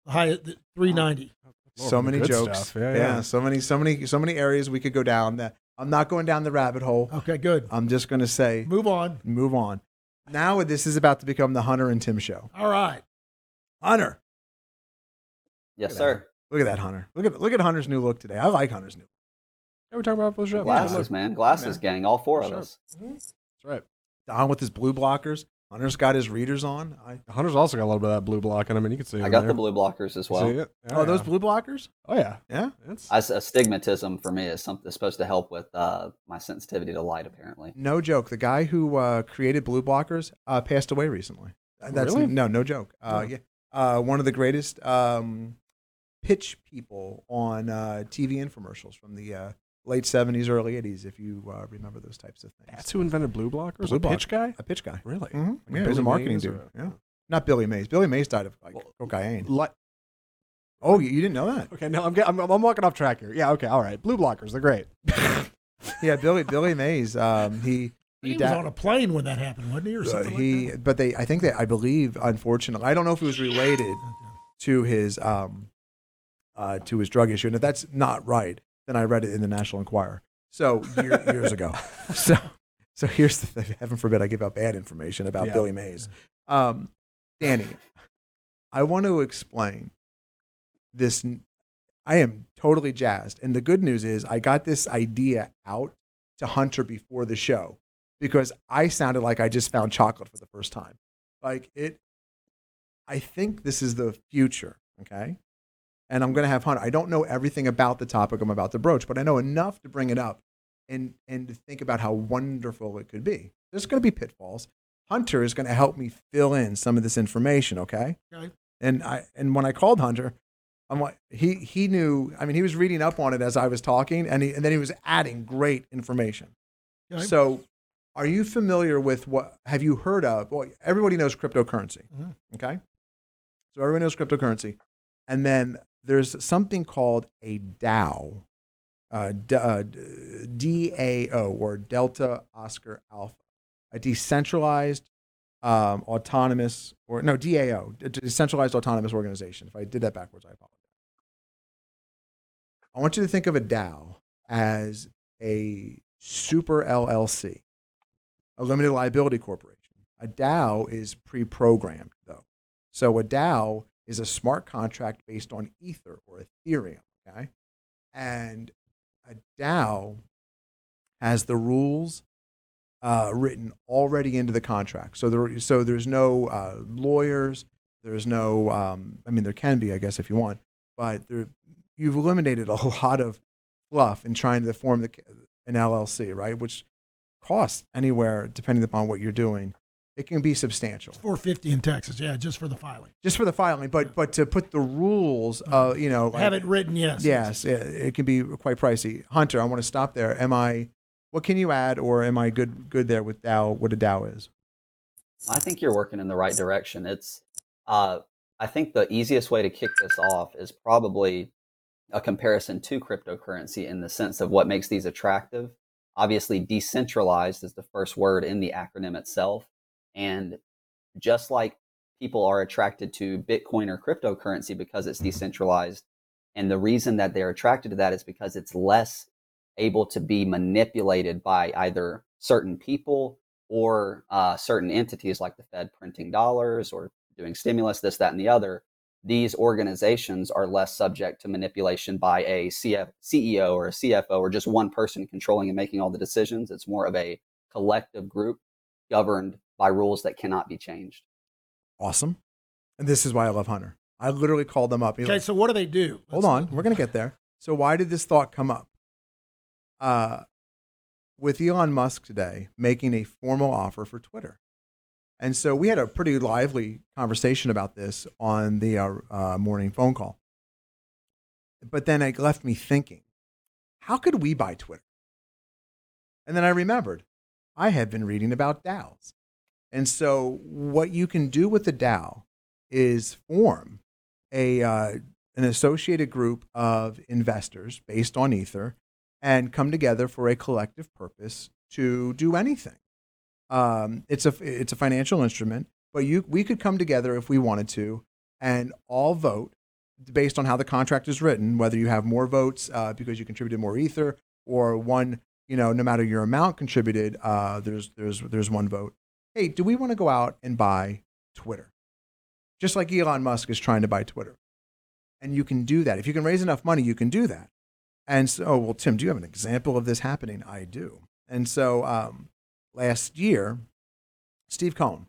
The high three ninety. So many jokes. stuff. Yeah, yeah. so many, so many, so many areas we could go down. That I'm not going down the rabbit hole. Okay, good. I'm just going to say, Move on. move on. Now this is about to become the Hunter and Tim show. All right. Hunter, Yes, Look at sir. look at that Hunter. Look at look at Hunter's new look today. I like Hunter's new. look. Yeah, we're talking about Bush Up. Glasses, man. Glasses, Yeah. gang. All four of Sure. us. That's right. Don with his blue blockers. Hunter's got his readers on. I, Hunter's also got a little bit of that blue block in him, and you can see. I got there. the blue blockers as well. see it? Yeah, oh, those blue blockers. Oh yeah. Yeah. It's, As astigmatism for me is something supposed to help with uh, my sensitivity to light. Apparently, No joke. The guy who uh, created blue blockers uh, passed away recently. Uh, That's Really? no, no joke. Uh, Oh. Yeah, uh, one of the greatest um, pitch people on uh, TV infomercials from the uh, late '70s, early '80s. If you uh, remember those types of things. that's who invented blue blockers. Blue a pitch guy. a pitch guy. Really? Mhm. Like Yeah, he was a marketing Mays dude. or- Yeah, not Billy Mays. Billy Mays died of like Well, cocaine. Li- Oh, you, you didn't know that? okay, no, I'm, I'm I'm walking off track here. Yeah. Okay. All right. Blue blockers. They're great. Yeah, Billy Billy Mays. Um, he He, was died- on a plane when that happened, wasn't he, or Uh, something he, like that? but they, I think that I believe, unfortunately, I don't know if it was related to his, um, uh, to his drug issue, and if that's not right, then I read it in the National Enquirer. So year, years ago. So, so here's the thing. Heaven forbid I give out bad information about Yeah. Billy Mays. Um, Danny, I want to explain this. I am totally jazzed, and the good news is I got this idea out to Hunter before the show because I sounded like I just found chocolate for the first time. Like it, I think this is the future. Okay. And I'm going to have Hunter. I don't know everything about the topic I'm about to broach, but I know enough to bring it up and, and to think about how wonderful it could be. There's going to be pitfalls. Hunter is going to help me fill in some of this information. Okay. Okay. And I, and when I called Hunter, I'm like, he, he knew, I mean, he was reading up on it as I was talking and he, and then he was adding great information. Okay. So, are you familiar with what? Have you heard of? Well, everybody knows cryptocurrency. Mhm. Okay, so everyone knows cryptocurrency, and then there's something called a DAO, uh, D- uh, DAO or Delta Oscar Alpha, a decentralized, um, autonomous or no DAO, decentralized autonomous organization. If I did that backwards, I apologize. I want you to think of a DAO as a super LLC, a limited liability corporation. A DAO is pre programmed, though. So a DAO is a smart contract based on Ether or Ethereum, okay? And a DAO has the rules uh, written already into the contract. So there, so there's no uh, lawyers. There's no. Um, I mean, there can be, I guess, if you want, but there, you've eliminated a lot of fluff in trying to form the, an LLC, right? Which costs anywhere, depending upon what you're doing, it can be substantial Four fifty in Texas, yeah, just for the filing. just for the filing. But but to put the rules, uh, you know, Have like- it written, yes. Yes, it, it can be quite pricey. Hunter, I want to stop there. Am I? What can you add, or am I good good there with DAO? What a DAO is? I think you're working in the right direction. It's, uh, I think the easiest way to kick this off is probably a comparison to cryptocurrency in the sense of what makes these attractive. Obviously, decentralized is the first word in the acronym itself. And just like people are attracted to Bitcoin or cryptocurrency because it's decentralized, and the reason that they're attracted to that is because it's less able to be manipulated by either certain people or uh, certain entities like the Fed printing dollars or doing stimulus, this, that, and the other, these organizations are less subject to manipulation by a CF, CEO or a CFO or just one person controlling and making all the decisions. It's more of a collective group governed by rules that cannot be changed. Awesome. And this is why I love Hunter. I literally called them up. He's Okay, like, so what do they do? Hold on, we're gonna get there. So why did this thought come up? Uh, with Elon Musk today making a formal offer for Twitter, and so we had a pretty lively conversation about this on the uh, uh, morning phone call. But then it left me thinking, how could we buy Twitter? And then I remembered, I had been reading about DAOs, and so what you can do with the DAO is form a uh, an associated group of investors based on Ether and come together for a collective purpose to do anything. Um, it's a it's a financial instrument, but you we could come together if we wanted to and all vote based on how the contract is written, whether you have more votes uh, because you contributed more Ether or one, you know, no matter your amount contributed, uh, there's there's there's one vote. Hey, do we want to go out and buy Twitter? Just like Elon Musk is trying to buy Twitter. And you can do that. If you can raise enough money, you can do that. And so, oh, well, Tim, do you have an example of this happening? I do. And so um, last year, Steve Cohen,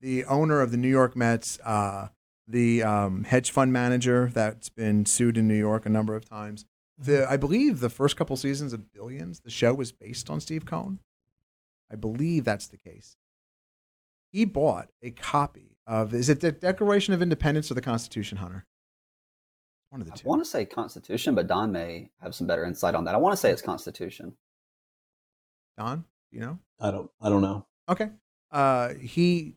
the owner of the New York Mets, uh, the um, hedge fund manager that's been sued in New York a number of times, the, I believe the first couple seasons of Billions, the show was based on Steve Cohen. I believe that's the case. He bought a copy of, is it the Declaration of Independence or the Constitution, Hunter? One of the I two. want to say Constitution, but Don may have some better insight on that. I want to say it's Constitution. Don, you know? I don't. I don't know. Okay. Uh, he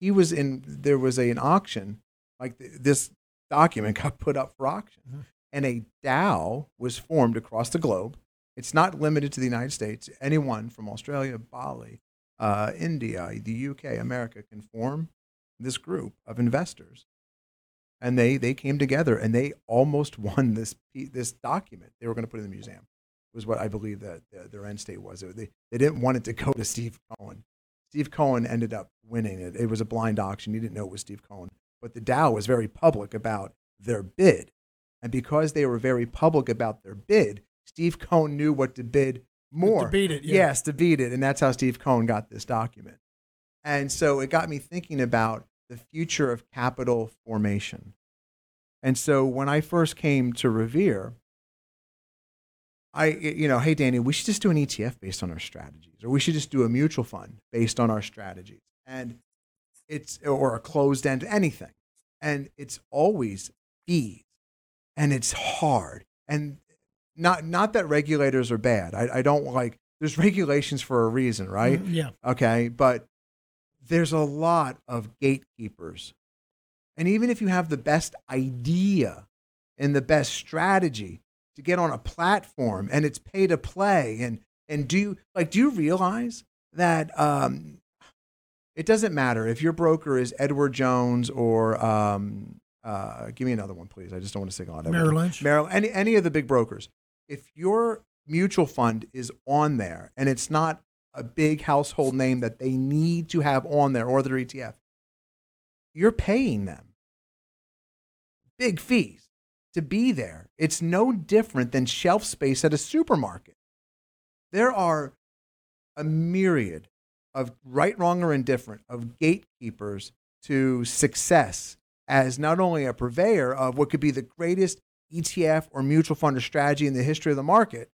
he was in. There was a, an auction. Like th- this document got put up for auction, Mhm. and a DAO was formed across the globe. It's not limited to the United States. Anyone from Australia, Bali, uh, India, the UK, America can form this group of investors, and they they came together and they almost won this this document. They were going to put in the museum. Was what I believe that their, end state was. They they didn't want it to go to Steve Cohen. Steve Cohen ended up winning it. It was a blind auction. You didn't know it was Steve Cohen. But the DAO was very public about their bid. And because they were very public about their bid, Steve Cohen knew what to bid more. To beat it, yeah. Yes, to beat it. And that's how Steve Cohen got this document. And so it got me thinking about the future of capital formation. And so when I first came to Revere, I, you know, hey, Danny, we should just do an ETF based on our strategies, or we should just do a mutual fund based on our strategies. And it's, or a closed end, anything. And it's always fees and it's hard. And not, not that regulators are bad. I, I don't like, there's regulations for a reason, right? Mhm, Yeah. Okay. But there's a lot of gatekeepers. And even if you have the best idea and the best strategy to get on a platform and it's pay to play and and do you like do you realize that um it doesn't matter if your broker is Edward Jones or um uh give me another one please. I just don't want to single out Merrill Lynch. Merrill, any any of the big brokers. If your mutual fund is on there and it's not a big household name that they need to have on there or their ETF, you're paying them big fees to be there. It's no different than shelf space at a supermarket. There are a myriad of right, wrong, or indifferent of gatekeepers to success as not only a purveyor of what could be the greatest ETF or mutual fund or strategy in the history of the market,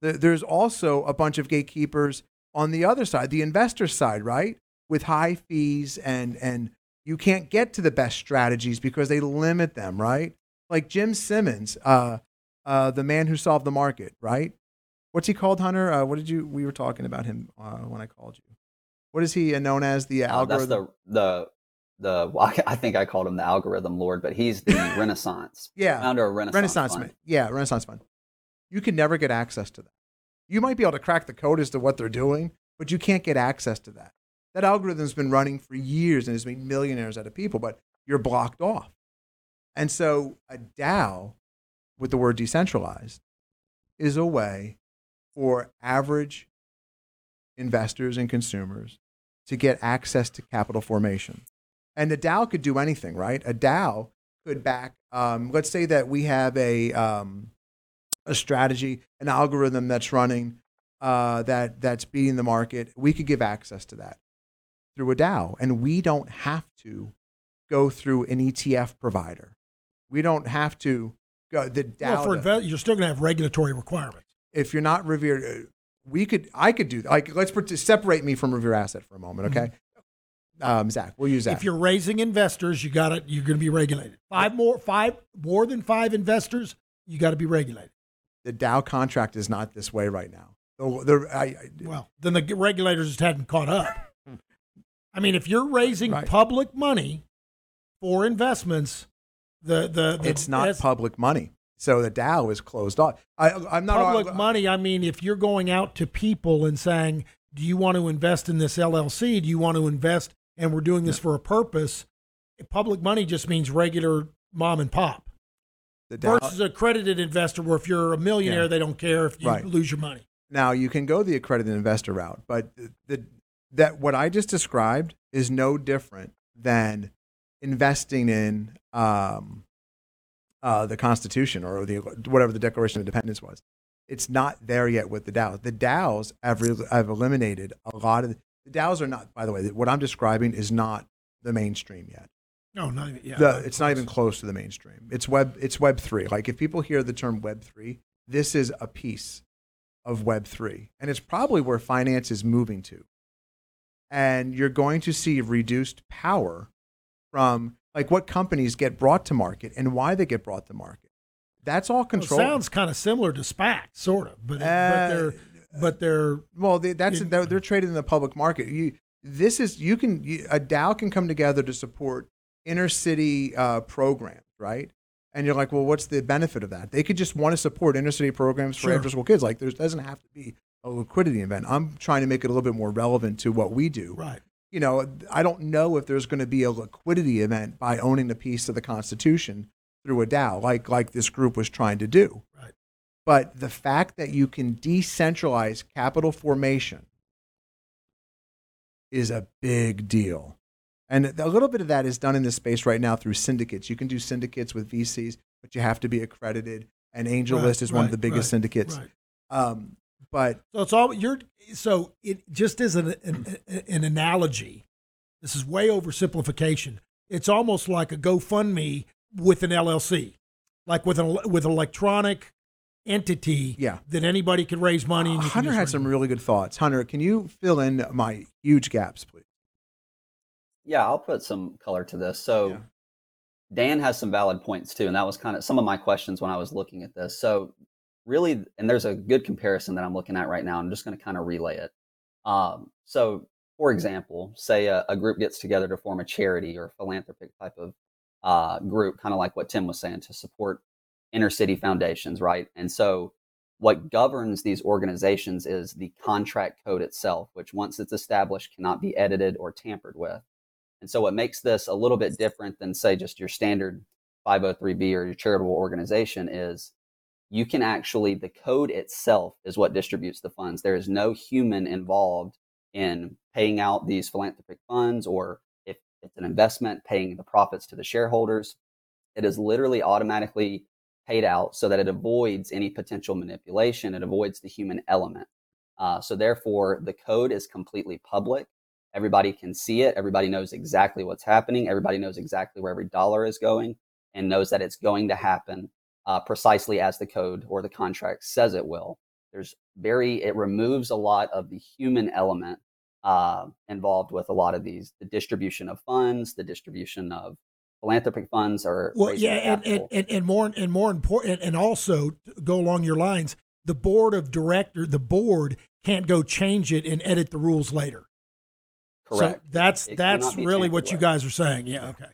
there's also a bunch of gatekeepers on the other side, the investor side, right? With high fees and and you can't get to the best strategies because they limit them, right? Like Jim Simmons, uh, uh, the man who solved the market, right? What's he called, Hunter? Uh, what did you? We were talking about him uh, when I called you. What is he uh, known as? The Uh, that's algorithm. the the the. Well, I think I called him the algorithm lord, but he's the Renaissance yeah, founder of Renaissance. Renaissance Fund. man. Yeah, Renaissance fund. You can never get access to that. You might be able to crack the code as to what they're doing, but you can't get access to that. That algorithm's been running for years and has made millionaires out of people, but you're blocked off. And so a DAO, with the word decentralized, is a way for average investors and consumers to get access to capital formation. And the DAO could do anything, right? A DAO could back. Um, let's say that we have a um, a strategy, an algorithm that's running uh, that that's beating the market. We could give access to that through a DAO, and we don't have to go through an ETF provider. We don't have to go the DAO. Well, for the- inve- you're still going to have regulatory requirements. if you're not revered, uh, we could, I could do that. Like, let's separate me from Revere Asset for a moment, okay? Um, Zach, we'll use that. If you're raising investors, you got to you're going to be regulated. Five more, five more than five investors, you got to be regulated. the DAO contract is not this way right now. The, the, I, I, Well, then the regulators just hadn't caught up. I mean, if you're raising Right. public money for investments, the the, the it's not public money, so the DAO is closed off. I, I'm not public I- money. I mean, if you're going out to people and saying, "Do you want to invest in this LLC? Do you want to invest?" And we're doing this for a purpose. Public money just means regular mom and pop The DAO, versus accredited investor, where if you're a millionaire, Yeah. they don't care if you Right. lose your money. now you can go the accredited investor route, but the, that what I just described is no different than investing in um, uh, the Constitution or the whatever the Declaration of Independence was. It's not there yet with the DAOs. The DAOs have, re- have eliminated a lot of the DAOs are not. By the way, what I'm describing is not the mainstream yet. No, not even. Yeah, the, it's not even close to the mainstream. It's web. It's Web three. Like if people hear the term Web three, this is a piece of Web three, and it's probably where finance is moving to. And you're going to see reduced power from like what companies get brought to market and why they get brought to market. That's all Well, it sounds kind of similar to SPAC, sort of, but, Uh, but they're but they're Well, they, that's Yeah. they're, they're traded in the public market. You, this is you can you, a DAO can come together to support inner city uh, programs, right? And you're like, well, what's the benefit of that? They could just want to support inner city programs for Sure. after school kids. Like, there doesn't have to be a liquidity event. I'm trying to make it a little bit more relevant to what we do. right. You know, I don't know if there's going to be a liquidity event by owning a piece of the Constitution through a DAO, like like this group was trying to do. Right. But the fact that you can decentralize capital formation is a big deal. And a little bit of that is done in this space right now through syndicates. You can do syndicates with VCs, but you have to be accredited. And Angel Right, List is one of the biggest right, syndicates. Right. Um, but So it's all you're. So it just as an, an an analogy. This is way oversimplification. It's almost like a GoFundMe with an LLC, like with an with an electronic entity. Yeah. That anybody can raise money. And Hunter had some money. really good thoughts. Hunter, can you fill in my huge gaps, please? Yeah, I'll put some color to this. So Yeah. Dan has some valid points too, and that was kind of some of my questions when I was looking at this. So really, and there's a good comparison that I'm looking at right now. I'm just going to kind of relay it. Um, so, for example, say a, a group gets together to form a charity or philanthropic type of uh, group, kind of like what Tim was saying, to support inner city foundations, right? And so, what governs these organizations is the contract code itself, which once it's established cannot be edited or tampered with. And so, what makes this a little bit different than, say, just your standard 503B or your charitable organization is you can actually, the code itself is what distributes the funds. There is no human involved in paying out these philanthropic funds or if it's an investment, paying the profits to the shareholders. It is literally automatically paid out so that it avoids any potential manipulation. It avoids the human element. Uh, so therefore, the code is completely public. Everybody can see it. Everybody knows exactly what's happening. Everybody knows exactly where every dollar is going and knows that it's going to happen uh, precisely as the code or the contract says it will. There's very, it removes a lot of the human element uh, involved with a lot of these the distribution of funds, the distribution of philanthropic funds, or Well, yeah, and, and, and, and, more and more important, and also to go along your lines, the board of director, the board can't go change it and edit the rules later. correct. So that's It that's really what you guys are saying. Yeah. Okay.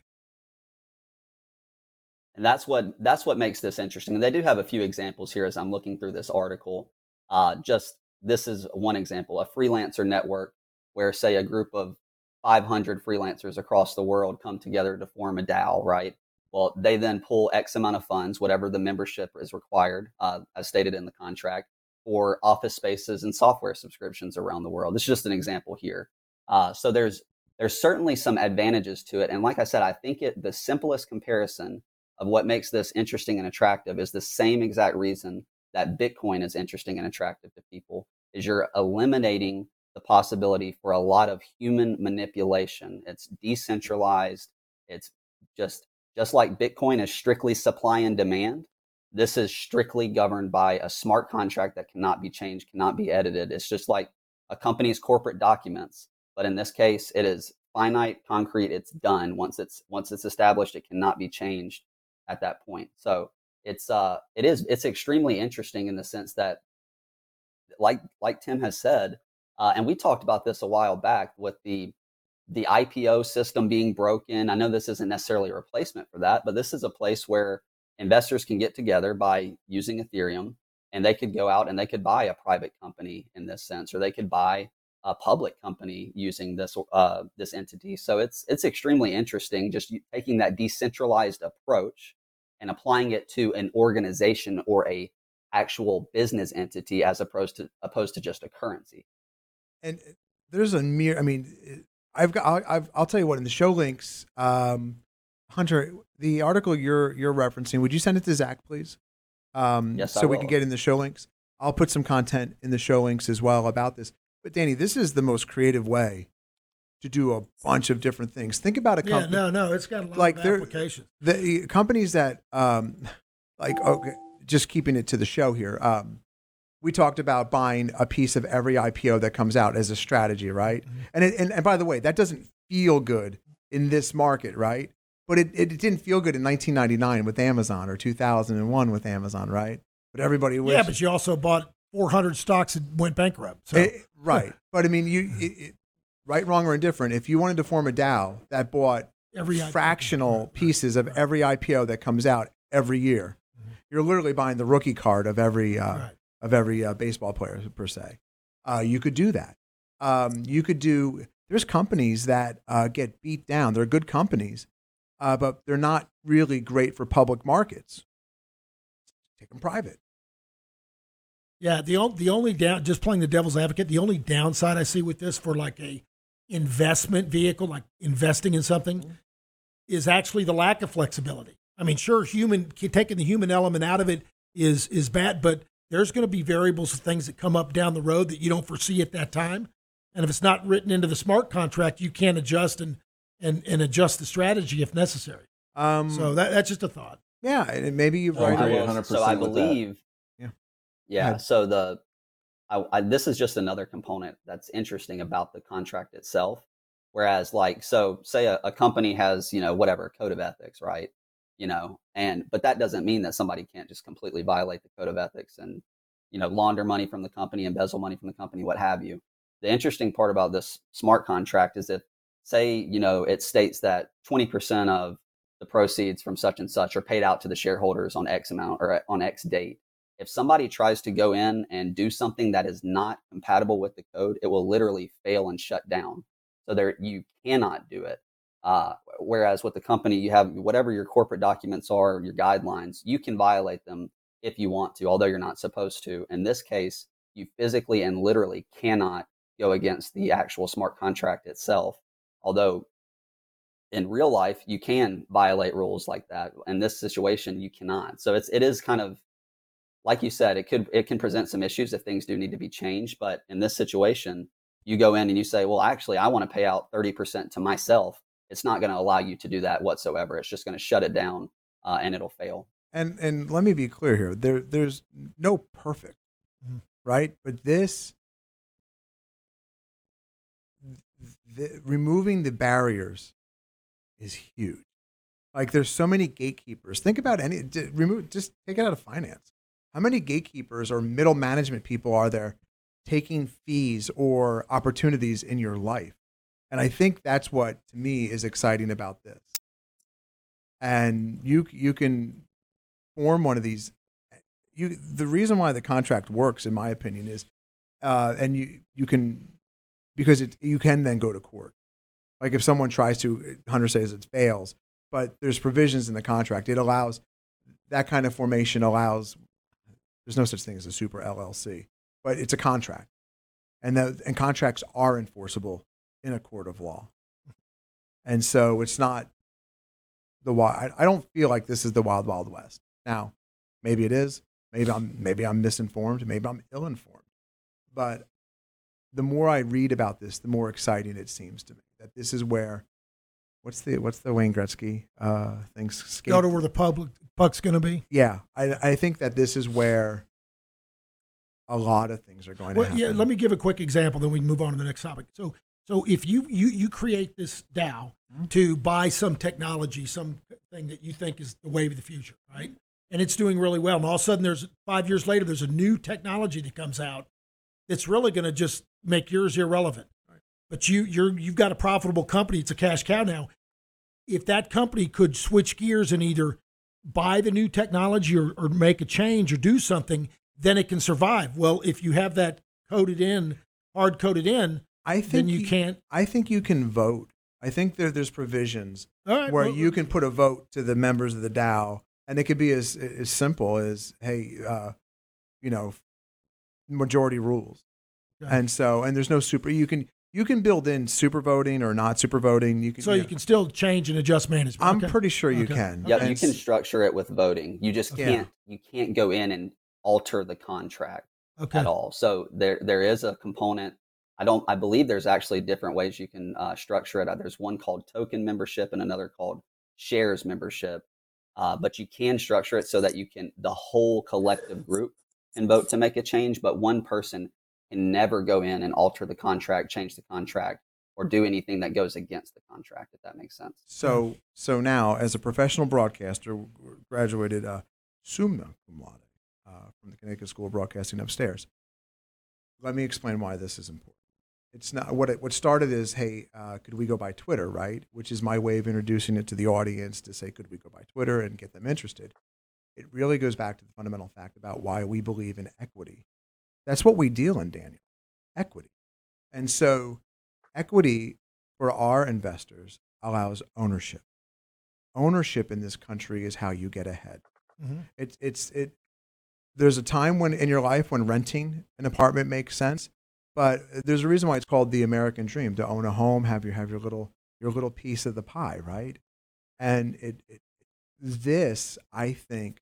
and that's what that's what makes this interesting. And they do have a few examples here as I'm looking through this article. Uh, just this is one example: a freelancer network where, say, a group of 500 freelancers across the world come together to form a DAO, right? Well, they then pull X amount of funds, whatever the membership is required, uh, as stated in the contract, for office spaces and software subscriptions around the world. This is just an example here. Uh, so there's there's certainly some advantages to it, and like I said, I think it the simplest comparison of what makes this interesting and attractive is the same exact reason that Bitcoin is interesting and attractive to people is you're eliminating the possibility for a lot of human manipulation. It's decentralized. It's just just like Bitcoin is strictly supply and demand. This is strictly governed by a smart contract that cannot be changed, cannot be edited. It's just like a company's corporate documents, but in this case, it is finite, concrete. It's done. Once it's once it's established, it cannot be changed at that point. So it's uh it is it's extremely interesting in the sense that like like Tim has said, uh, and we talked about this a while back with the the IPO system being broken. I know this isn't necessarily a replacement for that, but this is a place where investors can get together by using Ethereum and they could go out and they could buy a private company in this sense, or they could buy a public company using this uh, this entity. So it's it's extremely interesting just taking that decentralized approach and applying it to an organization or a actual business entity as opposed to opposed to just a currency. And there's a mere. I mean, I've got. I'll, I've, I'll tell you what. In the show links, um, Hunter, the article you're you're referencing, would you send it to Zach, please? Um, Yes, I so we can get in the show links. I'll put some content in the show links as well about this. But Danny, this is the most creative way to do a bunch of different things. Think about a Yeah. company. No. No. It's got a lot Like of applications. the companies that um like okay just keeping it to the show here um we talked about buying a piece of every IPO that comes out as a strategy right mm-hmm. and, it, and and by the way that doesn't feel good in this market right but it, it didn't feel good in 1999 with Amazon or 2001 with Amazon right but everybody wishes Yeah, but you also bought 400 stocks that went bankrupt. So it- right but I mean you it, it, right wrong or indifferent if you wanted to form a DAO that bought every IPO. fractional pieces of every IPO that comes out every year. Mm-hmm. You're literally buying the rookie card of every uh, Right. Of every uh, baseball player per se. Uh, you could do that. Um, you could do. There's companies that uh, get beat down. They're good companies, uh, but they're not really great for public markets. Take them private. Yeah, the only the only down just playing the devil's advocate, the only downside I see with this for like a investment vehicle, like investing in something, is actually the lack of flexibility. I mean, sure, human taking the human element out of it is is bad, but there's going to be variables of things that come up down the road that you don't foresee at that time. And if it's not written into the smart contract, you can't adjust and and, and adjust the strategy if necessary. Um, So that, that's just a thought. yeah, and maybe you're Oh, I right. agree 100% So I believe. Yeah. Yeah. ahead. So the, I, I, this is just another component that's interesting about the contract itself. Whereas, like, so say a, a company has, you know, whatever code of ethics, right? You know, and but that doesn't mean that somebody can't just completely violate the code of ethics and, you know, launder money from the company, embezzle money from the company, what have you. The interesting part about this smart contract is if, say, you know, it states that 20% of the proceeds from such and such are paid out to the shareholders on X amount or on X date. If somebody tries to go in and do something that is not compatible with the code, it will literally fail and shut down. So there, you cannot do it. Uh, whereas with the company, you have whatever your corporate documents are, your guidelines, you can violate them if you want to, although you're not supposed to. In this case, you physically and literally cannot go against the actual smart contract itself. Although in real life you can violate rules like that. In this situation, you cannot. So it's it is kind of like you said, it could it can present some issues if things do need to be changed. But in this situation, you go in and you say, well, actually, I want to pay out thirty percent to myself. It's not going to allow you to do that whatsoever. It's just going to shut it down uh, and it'll fail. And and let me be clear here. There there's no perfect, Mhm. right? But this the, removing the barriers is huge. Like there's so many gatekeepers. Think about any d- remove just take it out of finance. How many gatekeepers or middle management people are there taking fees or opportunities in your life? And I think that's what to me is exciting about this. And you you can form one of these you the reason why the contract works in my opinion is uh, and you you can because it you can then go to court. Like if someone tries to hunter says it fails but there's provisions in the contract. It allows that kind of formation allows there's no such thing as a super llc but it's a contract. And that and contracts are enforceable in a court of law and so it's not the wild i don't feel like this is the wild wild west now maybe it is maybe i'm maybe i'm misinformed maybe i'm ill informed but the more I read about this, the more exciting it seems to me that this is where what's the what's the Wayne Gretzky uh, thing? Skate? Go to where the public puck's going to be. yeah, I I think that this is where a lot of things are going to happen. yeah. Let me give a quick example, then we can move on to the next topic. So, so if you you you create this DAO Mm-hmm. to buy some technology, something that you think is the wave of the future, right? And it's doing really well, and all of a sudden, there's five years later, there's a new technology that comes out that's really going to just make yours irrelevant. But you you're you've got a profitable company; it's a cash cow now. If that company could switch gears and either buy the new technology or, or make a change or do something, then it can survive. Well, if you have that coded in, hard coded in, I think then you can't. I think you can vote. I think there, there's provisions All right, where well, you can put a vote to the members of the DAO, and it could be as as simple as, hey, uh, you know, majority rules. Okay. And so, and there's no super. You can you can build in super voting or not super voting. You can. So you can still change and adjust management. I'm Okay. pretty sure you Okay. can. Yep, And you can structure it with voting. You just Yeah. can't you can't go in and alter the contract okay. at all. So there there is a component. I don't. I believe there's actually different ways you can uh, structure it. Uh, There's one called token membership and another called shares membership. Uh, but you can structure it so that you can the whole collective group can vote to make a change, but one person can never go in and alter the contract, change the contract, or do anything that goes against the contract. If that makes sense. So so now, as a professional broadcaster, graduated uh, summa cum laude uh, from the Connecticut School of Broadcasting upstairs. Let me explain why this is important. It's not what it, what started is, hey, uh, could we go buy Twitter, right? Which is my way of introducing it to the audience to say, could we go buy Twitter and get them interested? It really goes back to the fundamental fact about why we believe in equity. That's what we deal in, Daniel. Equity. And so, equity for our investors allows ownership. Ownership in this country is how you get ahead. Mhm. It's it's it. There's a time when in your life when renting an apartment makes sense, but there's a reason why it's called the American dream to own a home, have your have your little your little piece of the pie, right? And it, it this I think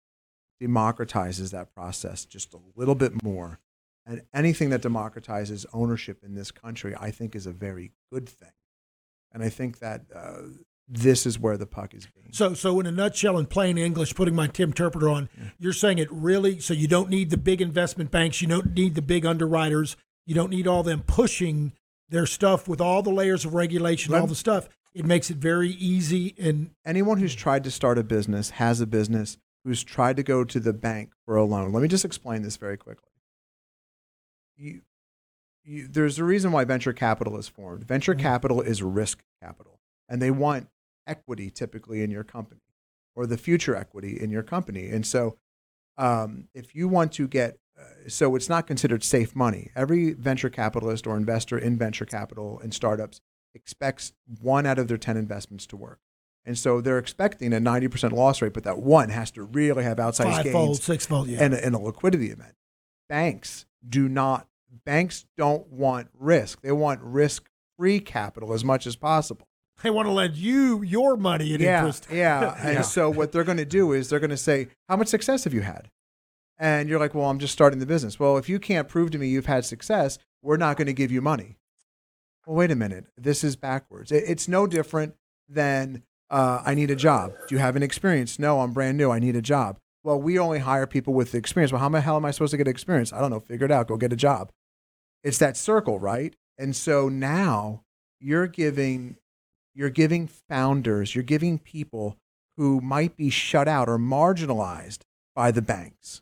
democratizes that process just a little bit more. And anything that democratizes ownership in this country, I think, is a very good thing. And I think that uh, this is where the puck is being. So, so in a nutshell, in plain English, putting my Tim interpreter on, you're saying it really. So you don't need the big investment banks. You don't need the big underwriters. You don't need all them pushing their stuff with all the layers of regulation, all the stuff. It makes it very easy and anyone who's tried to start a business, has a business, who's tried to go to the bank for a loan. Let me just explain this very quickly. You, you, there's a reason why venture capital is formed. Venture capital is risk capital, and they want equity typically in your company or the future equity in your company. And so, um, if you want to get, so it's not considered safe money. Every venture capitalist or investor in venture capital and startups expects one out of their 10 investments to work. And so they're expecting a 90% loss rate, but that one has to really have outsized five-fold, gains six-fold. Yeah. and, and a liquidity event. Banks do not, banks don't want risk. They want risk free capital as much as possible. They want to lend you your money at yeah, interest. Yeah. And Yeah. so what they're going to do is they're going to say, "How much success have you had?" And you're like, "Well, I'm just starting the business." Well, if you can't prove to me you've had success, we're not going to give you money. Well, wait a minute. This is backwards. It- It's no different than uh, I need a job. Do you have an experience? No, I'm brand new. I need a job. Well, we only hire people with experience. Well, how the hell am I supposed to get experience? I don't know. Figure it out. Go get a job. It's that circle, right? And so now you're giving you're giving founders, you're giving people who might be shut out or marginalized by the banks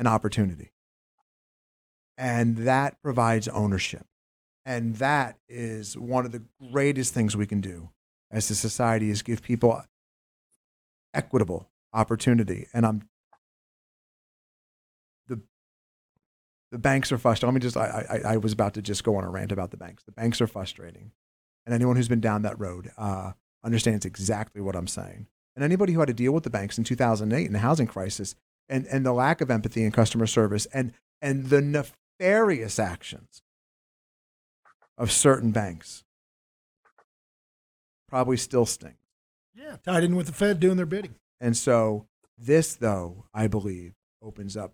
an opportunity. And that provides ownership. And that is one of the greatest things we can do as a society is give people equitable opportunity. And I'm the the banks are frustrating. Let me just I, I I was about to just go on a rant about the banks. The banks are frustrating. And anyone who's been down that road uh, understands exactly what I'm saying. And anybody who had to deal with the banks in 2008 in the housing crisis and, and the lack of empathy in customer service and, and the nefarious actions of certain banks probably still sting. Yeah, tied in with the Fed doing their bidding. And so this, though, I believe, opens up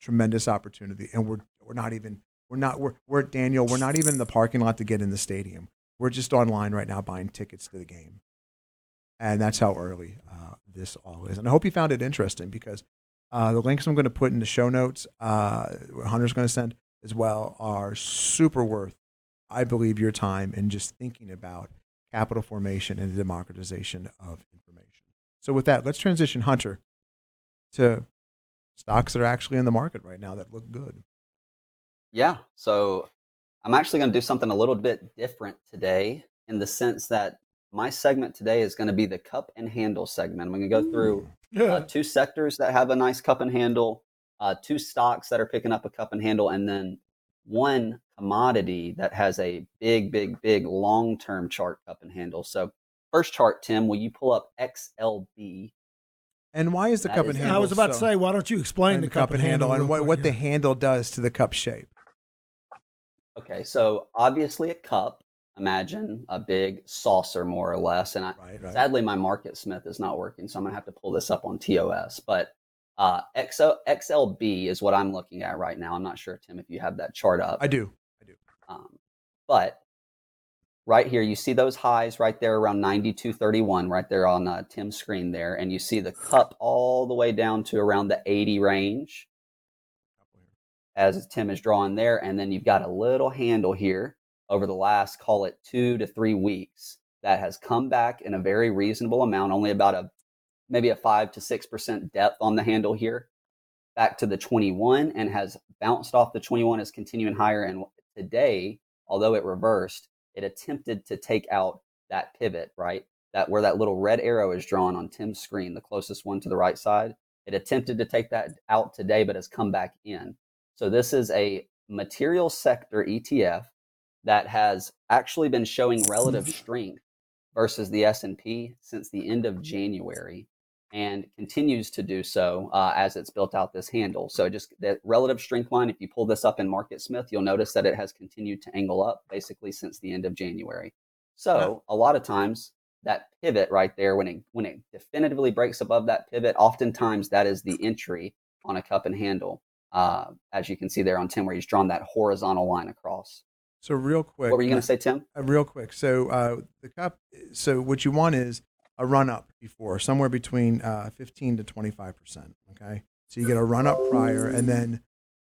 tremendous opportunity. And we're we're not even we're not we're we're Daniel. We're not even in the parking lot to get in the stadium. We're just online right now buying tickets to the game, and that's how early uh, this all is. And I hope you found it interesting because uh, the links I'm going to put in the show notes, uh, Hunter's going to send as well, are super worth, I believe, your time in just thinking about capital formation and the democratization of information. So with that, let's transition Hunter to stocks that are actually in the market right now that look good. Yeah. So I'm actually going to do something a little bit different today in the sense that my segment today is going to be the cup and handle segment. I'm going to go through uh, two sectors that have a nice cup and handle, uh, two stocks that are picking up a cup and handle, and then one commodity that has a big, big, big long term chart cup and handle. So, first chart, Tim, will you pull up XLB? And why is the That cup is- and handle? I was about to say, why don't you explain and the cup and handle and what, what the handle does to the cup shape? Okay, so obviously a cup. Imagine a big saucer, more or less. And I, Right, right. sadly, my MarketSmith is not working, so I'm gonna have to pull this up on TOS. But uh, XO, XLB is what I'm looking at right now. I'm not sure, Tim, if you have that chart up. I do. I do. Um, but right here, you see those highs right there around 92.31, right there on uh, Tim's screen there, and you see the cup all the way down to around the 80 range as Tim is drawing there, and then you've got a little handle here over the last, call it two to three weeks, that has come back in a very reasonable amount, only about a maybe a five to six percent depth on the handle here, back to the 21, and has bounced off the 21, is continuing higher. And today, although it reversed, it attempted to take out that pivot, right? That where that little red arrow is drawn on Tim's screen, the closest one to the right side. It attempted to take that out today, but has come back in. So this is a material sector ETF that has actually been showing relative strength versus the S&P since the end of January and continues to do so uh, as it's built out this handle. So just that relative strength line, if you pull this up in MarketSmith, you'll notice that it has continued to angle up basically since the end of January. So a lot of times that pivot right there, when it when it definitively breaks above that pivot, oftentimes that is the entry on a cup and handle. Uh, as you can see there on Tim, where he's drawn that horizontal line across. So real quick. What were you going to say, Tim? Uh, real quick. So uh, the cup. So what you want is a run up before, somewhere between uh, 15 to 25 percent. Okay. So you get a run up prior, and then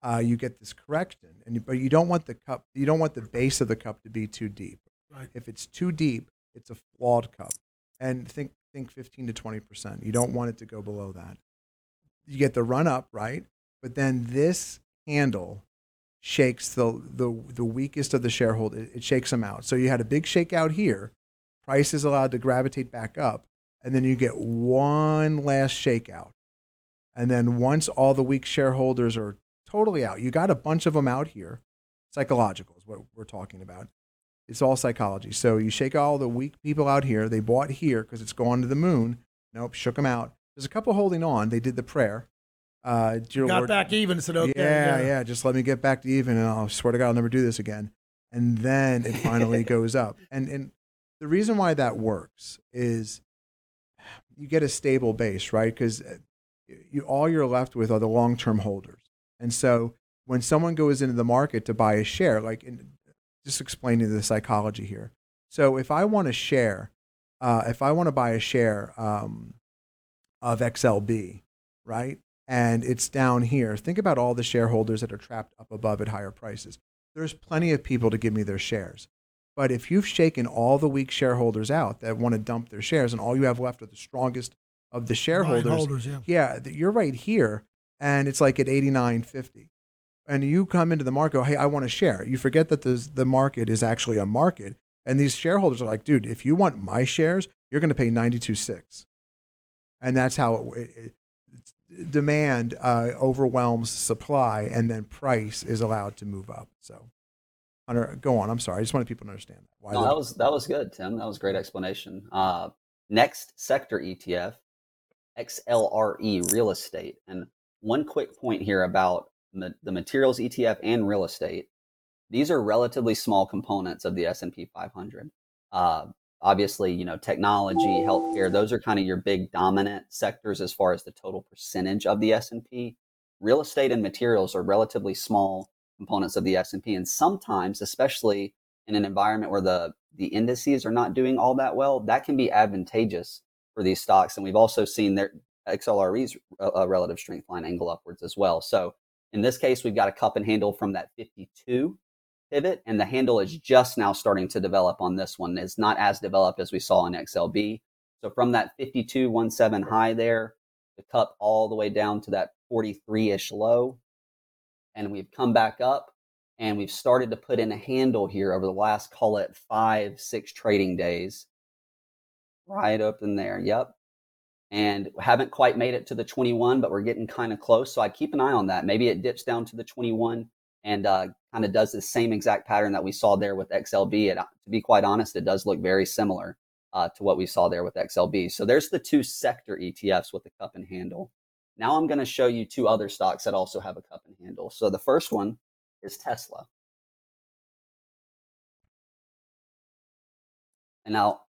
uh, you get this correction. And you- but you don't want the cup. You don't want the base of the cup to be too deep. Right. If it's too deep, it's a flawed cup. And think think 15 to 20 percent. You don't want it to go below that. You get the run up right, but then this handle shakes the the the weakest of the shareholder. It, shakes them out. So you had a big shakeout here. Price is allowed to gravitate back up, and then you get one last shakeout. And then once all the weak shareholders are totally out, you got a bunch of them out here. Psychological is what we're talking about. It's all psychology. So you shake all the weak people out here. They bought here because it's going to the moon. Nope, shook them out. There's a couple holding on. They did the prayer. Uh, dear Got Lord, back even said, okay. yeah, yeah. Just let me get back to even, and I'll swear to God, I'll never do this again. and then it finally goes up. And and the reason why that works is you get a stable base, right? Because you all you're left with are the long term holders. And so when someone goes into the market to buy a share, like in, just explaining the psychology here. So if I want a share, uh, if I want to buy a share um, of XLB, right, and it's down here, think about all the shareholders that are trapped up above at higher prices. There's plenty of people to give me their shares. But if you've shaken all the weak shareholders out that want to dump their shares, and all you have left are the strongest of the shareholders, holders, yeah. yeah, you're right here, and it's like at 89.50 and you come into the market, oh, hey, I want to share. You forget that the the market is actually a market, and these shareholders are like, dude, if you want my shares, you're going to pay 92.6, and that's how it, it, it, demand uh, overwhelms supply, and then price is allowed to move up. So, Hunter, go on. I'm sorry, I just wanted people to understand that. Why No, that was that was good, Tim. That was a great explanation. Uh, next sector ETF, XLRE real estate. And one quick point here about ma- the materials ETF and real estate. These are relatively small components of the S&P 500. Uh, obviously, you know, technology, healthcare, those are kind of your big dominant sectors as far as the total percentage of the S&P. Real estate and materials are relatively small components of the S&P and sometimes, especially in an environment where the the indices are not doing all that well, that can be advantageous for these stocks. And we've also seen their XLRE's uh, uh, relative strength line angle upwards as well. So in this case, we've got a cup and handle from that 52 pivot, and the handle is just now starting to develop on this one. It's not as developed as we saw in XLB. So from that 52.17 high there, the cup all the way down to that 43-ish low, and we've come back up and we've started to put in a handle here over the last call it five six trading days right up in there yep and haven't quite made it to the 21 but we're getting kind of close so i keep an eye on that maybe it dips down to the 21 and uh, kind of does the same exact pattern that we saw there with xlb and to be quite honest it does look very similar uh, to what we saw there with xlb so there's the two sector etfs with the cup and handle now i'm going to show you two other stocks that also have a cup and handle so the first one is Tesla. And now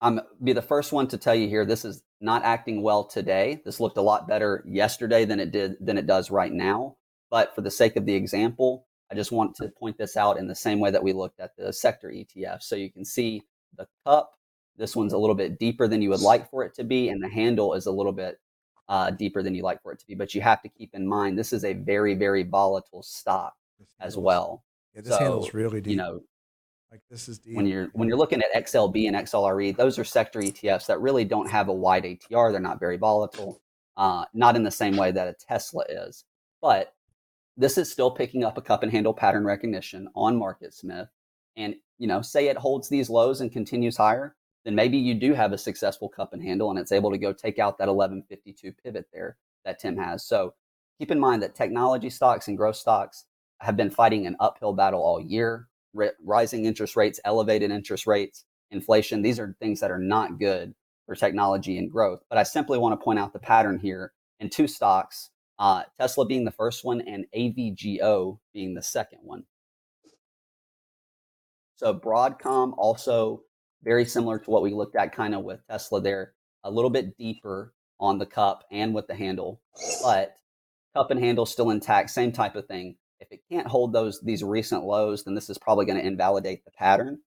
I'm be the first one to tell you here this is not acting well today. This looked a lot better yesterday than it did than it does right now. But for the sake of the example, I just want to point this out in the same way that we looked at the sector ETF. So you can see the cup. This one's a little bit deeper than you would like for it to be, and the handle is a little bit uh, deeper than you like for it to be. But you have to keep in mind this is a very, very volatile stock as well. Yeah, this handle's really deep. You know, like this is deep. when you're when you're looking at XLB and XLRE, those are sector ETFs that really don't have a wide ATR. They're not very volatile, uh, not in the same way that a Tesla is. But this is still picking up a cup and handle pattern recognition on MarketSmith. And you know, say it holds these lows and continues higher, then maybe you do have a successful cup and handle, and it's able to go take out that 1152 pivot there that Tim has. So keep in mind that technology stocks and growth stocks have been fighting an uphill battle all year. Ri rising interest rates, elevated interest rates, inflation, these are things that are not good for technology and growth. But I simply want to point out the pattern here in two stocks, uh, Tesla being the first one and AVGO being the second one. So Broadcom also very similar to what we looked at kind of with Tesla there, a little bit deeper on the cup and with the handle, but cup and handle still intact, same type of thing. If it can't hold those these recent lows, then this is probably going to invalidate the pattern.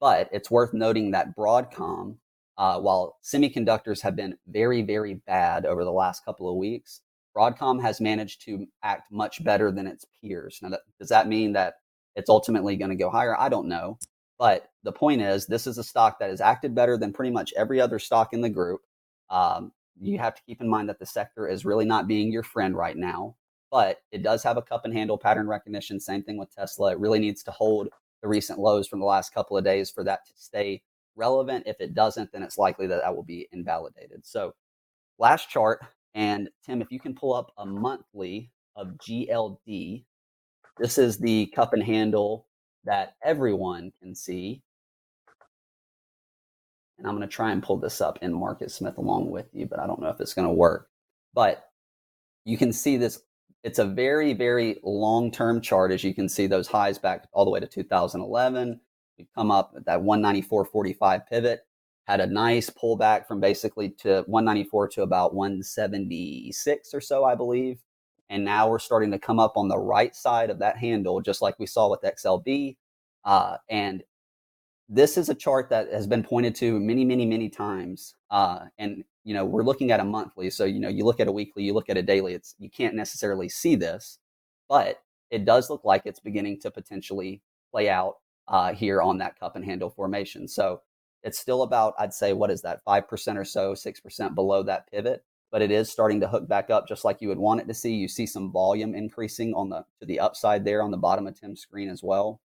But it's worth noting that Broadcom, uh, while semiconductors have been very, very bad over the last couple of weeks, Broadcom has managed to act much better than its peers. Now, that, does that mean that it's ultimately going to go higher? I don't know. But the point is, this is a stock that has acted better than pretty much every other stock in the group. Um, you have to keep in mind that the sector is really not being your friend right now, but it does have a cup and handle pattern recognition. Same thing with Tesla. It really needs to hold the recent lows from the last couple of days for that to stay relevant. If it doesn't, then it's likely that that will be invalidated. So, last chart. And Tim, if you can pull up a monthly of GLD, this is the cup and handle that everyone can see. And I'm going to try and pull this up in MarketSmith along with you, but I don't know if it's going to work. But you can see this. it's a very, very long term chart. As you can see, those highs back all the way to 2011. We come up at that 194.45 pivot, had a nice pullback from basically to 194 to about 176 or so, I believe. And now we're starting to come up on the right side of that handle, just like we saw with XLB. Uh, and this is a chart that has been pointed to many, many, many times. Uh, and you know, we're looking at a monthly. So you know, you look at a weekly, you look at a daily. It's you can't necessarily see this, but it does look like it's beginning to potentially play out uh, here on that cup and handle formation. So it's still about, I'd say, what is that, five percent or so, six percent below that pivot, but it is starting to hook back up, just like you would want it to see. You see some volume increasing on the to the upside there on the bottom of Tim's screen as well.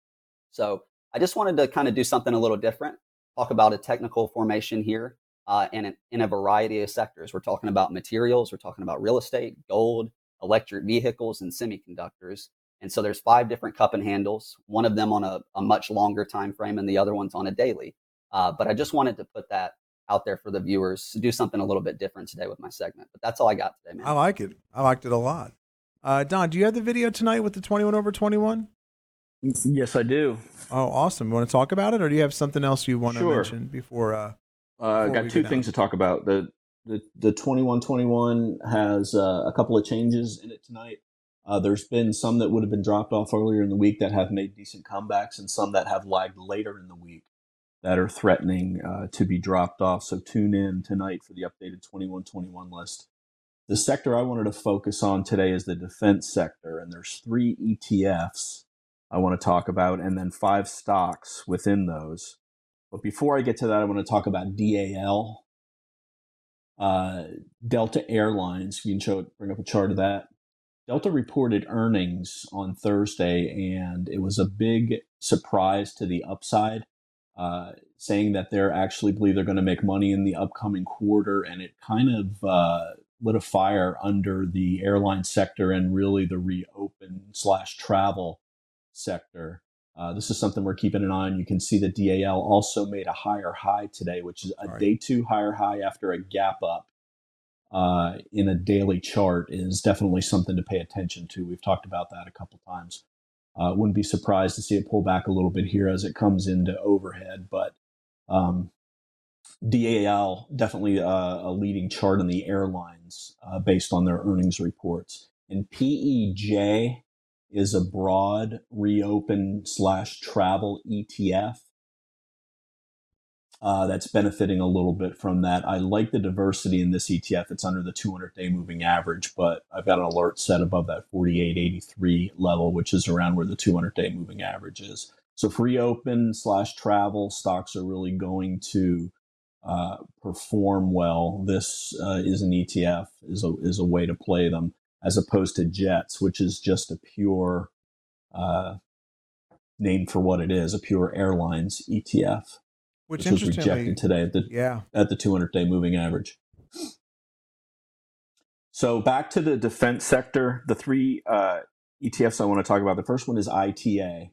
So I just wanted to kind of do something a little different, talk about a technical formation here uh, in, in a variety of sectors. We're talking about materials, we're talking about real estate, gold, electric vehicles, and semiconductors. And so there's five different cup and handles, one of them on a, a much longer time frame and the other one's on a daily. Uh, but I just wanted to put that out there for the viewers to do something a little bit different today with my segment. But that's all I got today, man. I like it. I liked it a lot. Uh, Don, do you have the video tonight with the 21 over 21? Yes, I do. Oh, awesome. You want to talk about it, or do you have something else you want Sure. to mention before? Uh, Uh, I Before got two go things down. to talk about. The the the twenty one twenty one has uh, a couple of changes in it tonight. Uh, there's been some that would have been dropped off earlier in the week that have made decent comebacks, and some that have lagged later in the week that are threatening uh, to be dropped off. So tune in tonight for the updated twenty one twenty one list. The sector I wanted to focus on today is the defense sector, and there's three ETFs I want to talk about, and then five stocks within those. But before I get to that, I want to talk about DAL, uh, Delta Airlines. You can show bring up a chart of that. Delta reported earnings on Thursday, and it was a big surprise to the upside, uh, saying that they're actually believe they're going to make money in the upcoming quarter, and it kind of uh, lit a fire under the airline sector and really the reopen slash travel sector. Uh, this is something we're keeping an eye on. You can see that DAL also made a higher high today, which is a Right. day two higher high after a gap up uh, in a daily chart is definitely something to pay attention to. We've talked about that a couple times. Uh, wouldn't be surprised to see it pull back a little bit here as it comes into overhead, but um, DAL definitely uh, a leading chart in the airlines uh, based on their earnings reports. And PEJ is a broad reopen slash travel ETF uh, that's benefiting a little bit from that. I like the diversity in this ETF. It's under the 200 day moving average, but I've got an alert set above that 4883 level, which is around where the 200 day moving average is. So free open slash travel, stocks are really going to uh, perform well. This uh, is an ETF, is a, is a way to play them as opposed to Jets, which is just a pure uh, name for what it is, a pure airlines ETF, which, which was rejected today at the yeah, at the 200 day moving average. So back to the defense sector, the three uh, ETFs I want to talk about. The first one is ITA.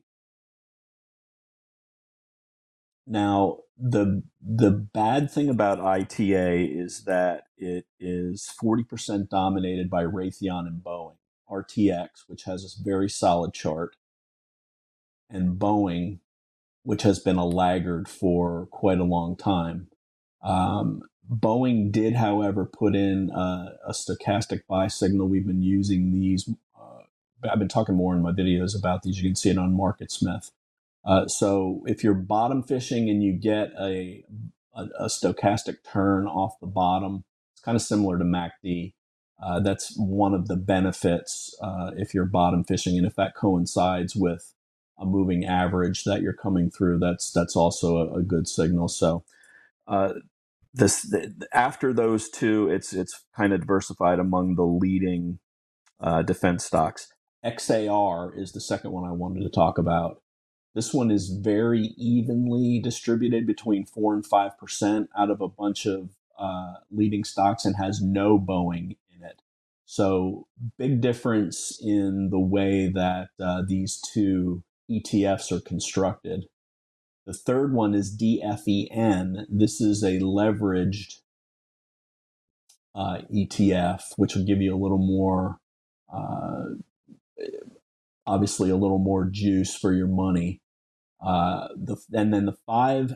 Now, the the bad thing about ITA is that it is 40% dominated by Raytheon and Boeing. RTX, which has a very solid chart, and Boeing, which has been a laggard for quite a long time. Um, Boeing did, however, put in a stochastic buy signal. We've been using these. Uh, I've been talking more in my videos about these. You can see it on MarketSmith. Uh, so if you're bottom fishing and you get a, a, a stochastic turn off the bottom, it's kind of similar to MACD. Uh, that's one of the benefits uh, if you're bottom fishing, and if that coincides with a moving average that you're coming through, that's that's also a, a good signal. So uh, this the, after those two, it's it's kind of diversified among the leading uh, defense stocks. XAR is the second one I wanted to talk about. This one is very evenly distributed between four and five percent out of a bunch of uh, leading stocks and has no Boeing in it. So big difference in the way that uh, these two ETFs are constructed. The third one is DFEN. This is a leveraged uh, ETF, which will give you a little more uh, obviously a little more juice for your money. Uh, the, and then the five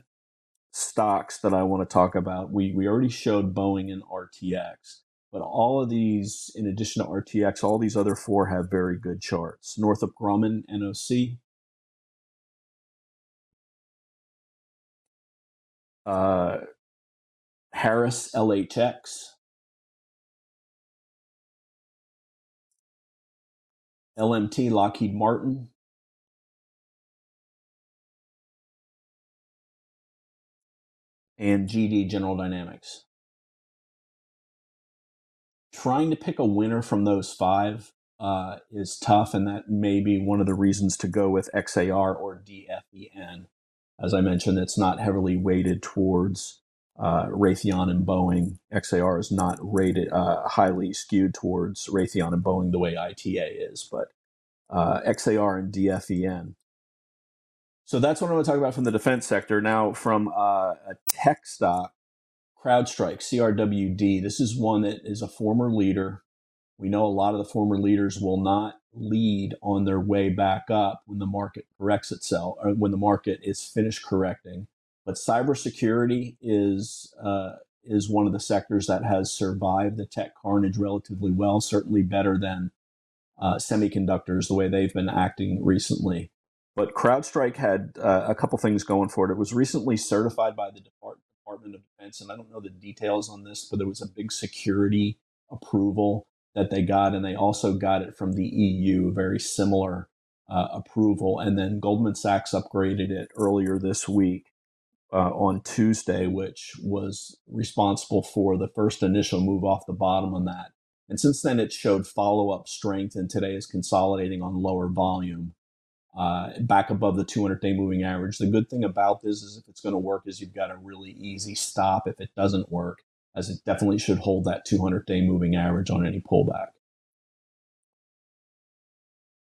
stocks that I want to talk about, we, we already showed Boeing and RTX, but all of these, in addition to RTX, all these other four have very good charts. Northrop Grumman, NOC, uh, Harris, LHX, LMT, Lockheed Martin, and GD General Dynamics. Trying to pick a winner from those five uh, is tough, and that may be one of the reasons to go with XAR or DFEN. As I mentioned, it's not heavily weighted towards uh, Raytheon and Boeing. XAR is not rated uh, highly skewed towards Raytheon and Boeing the way ITA is, but uh, XAR and DFEN. So that's what I'm going to talk about from the defense sector. Now, from uh, a tech stock, CrowdStrike, CRWD. This is one that is a former leader. We know a lot of the former leaders will not lead on their way back up when the market corrects itself or when the market is finished correcting. But cybersecurity is uh, is one of the sectors that has survived the tech carnage relatively well, certainly better than uh, semiconductors the way they've been acting recently. But CrowdStrike had uh, a couple things going for it. It was recently certified by the Depart- Department of Defense, and I don't know the details on this, but there was a big security approval that they got, and they also got it from the EU, very similar uh, approval. And then Goldman Sachs upgraded it earlier this week uh, on Tuesday, which was responsible for the first initial move off the bottom on that. And since then, it showed follow up strength, and today is consolidating on lower volume. Uh, back above the 200 day moving average. The good thing about this is if it's going to work is you've got a really easy stop if it doesn't work, as it definitely should hold that 200 day moving average on any pullback.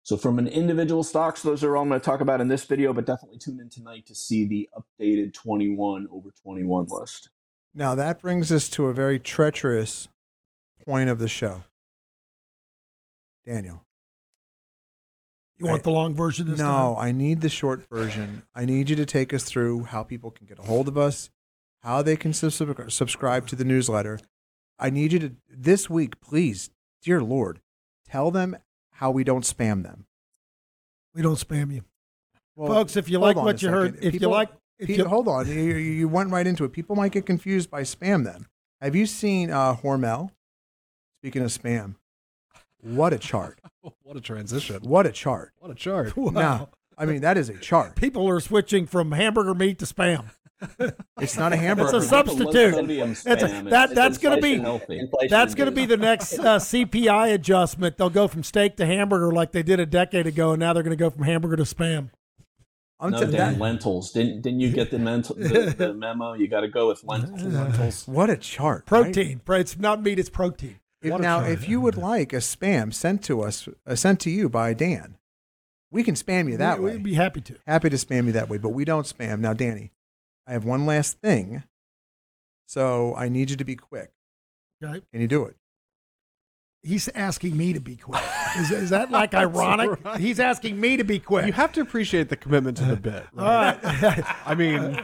So from an individual stocks, those are all I'm going to talk about in this video, but definitely tune in tonight to see the updated 21 over 21 list. Now that brings us to a very treacherous point of the show. Daniel. You want the long version this no, time? I need the short version. I need you to take us through how people can get a hold of us, how they can sub- subscribe to the newsletter. I need you to this week, please, dear Lord, tell them how we don't spam them. We don't spam you. Well, Folks, if you like what you heard, if you People- like, if Pe- you, hold on, you, you you went right into it. People might get confused by spam. Then, have you seen uh, Hormel? Speaking of spam, what a chart! What a transition. What a chart! What a chart. wow. Now, I mean, that is a chart. people are switching from hamburger meat to spam. It's not a hamburger. It's a substitute. It's a- that- that's gonna be- That's going to be the next uh, CPI adjustment. They'll go from steak to hamburger like they did a decade ago, and now they're going to go from hamburger to spam. I'm No, t- Dan, that- lentils. Didn't didn't you get the, mental, the, the memo? You got to go with lentils. what a chart! Protein. Pro- It's not meat, it's protein. If- now, chart. if you would like a spam sent to us, uh, sent to you by Dan, we can spam you that we, way. We'd be happy to. Happy to spam you that way, but we don't spam. Now, Danny, I have one last thing, so I need you to be quick. Okay. Can you do it? He's asking me to be quick. Is, is that like ironic? right. He's asking me to be quick. You have to appreciate the commitment to the bit. All Right? right. I mean,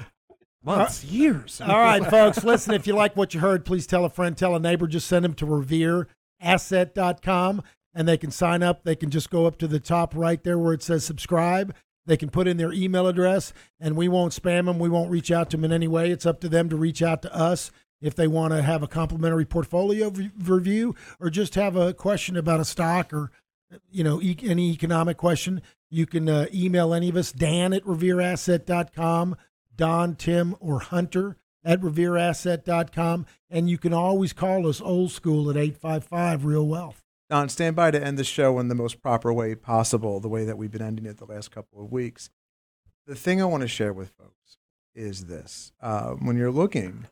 months, uh, years. All right, folks, listen, if you like what you heard, please tell a friend, tell a neighbor, just send them to revereasset.com and they can sign up. They can just go up to the top right there where it says subscribe. They can put in their email address and we won't spam them. We won't reach out to them in any way. It's up to them to reach out to us if they want to have a complimentary portfolio re- review or just have a question about a stock or you know e- any economic question. You can uh, email any of us, Dan at revereasset.com, Don, Tim, or Hunter at revereasset.com. And you can always call us old school at 855 Real Wealth. Don, stand by to end the show in the most proper way possible, the way that we've been ending it the last couple of weeks. The thing I want to share with folks is this: uh, when you're looking,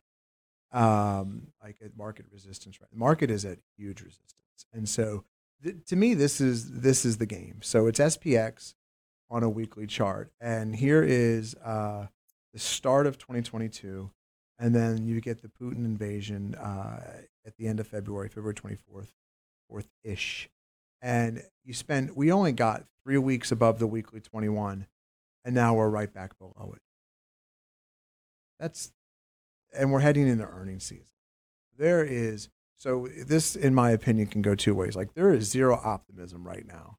um, like at market resistance, right? The market is at huge resistance, and so th- to me, this is this is the game. So it's SPX on a weekly chart, and here is uh, the start of 2022, and then you get the Putin invasion uh, at the end of February, February 24th fourth ish. and you spend. We only got three weeks above the weekly 21, and now we're right back below it. That's, and we're heading into earnings season. There is so this, in my opinion, can go two ways. Like there is zero optimism right now,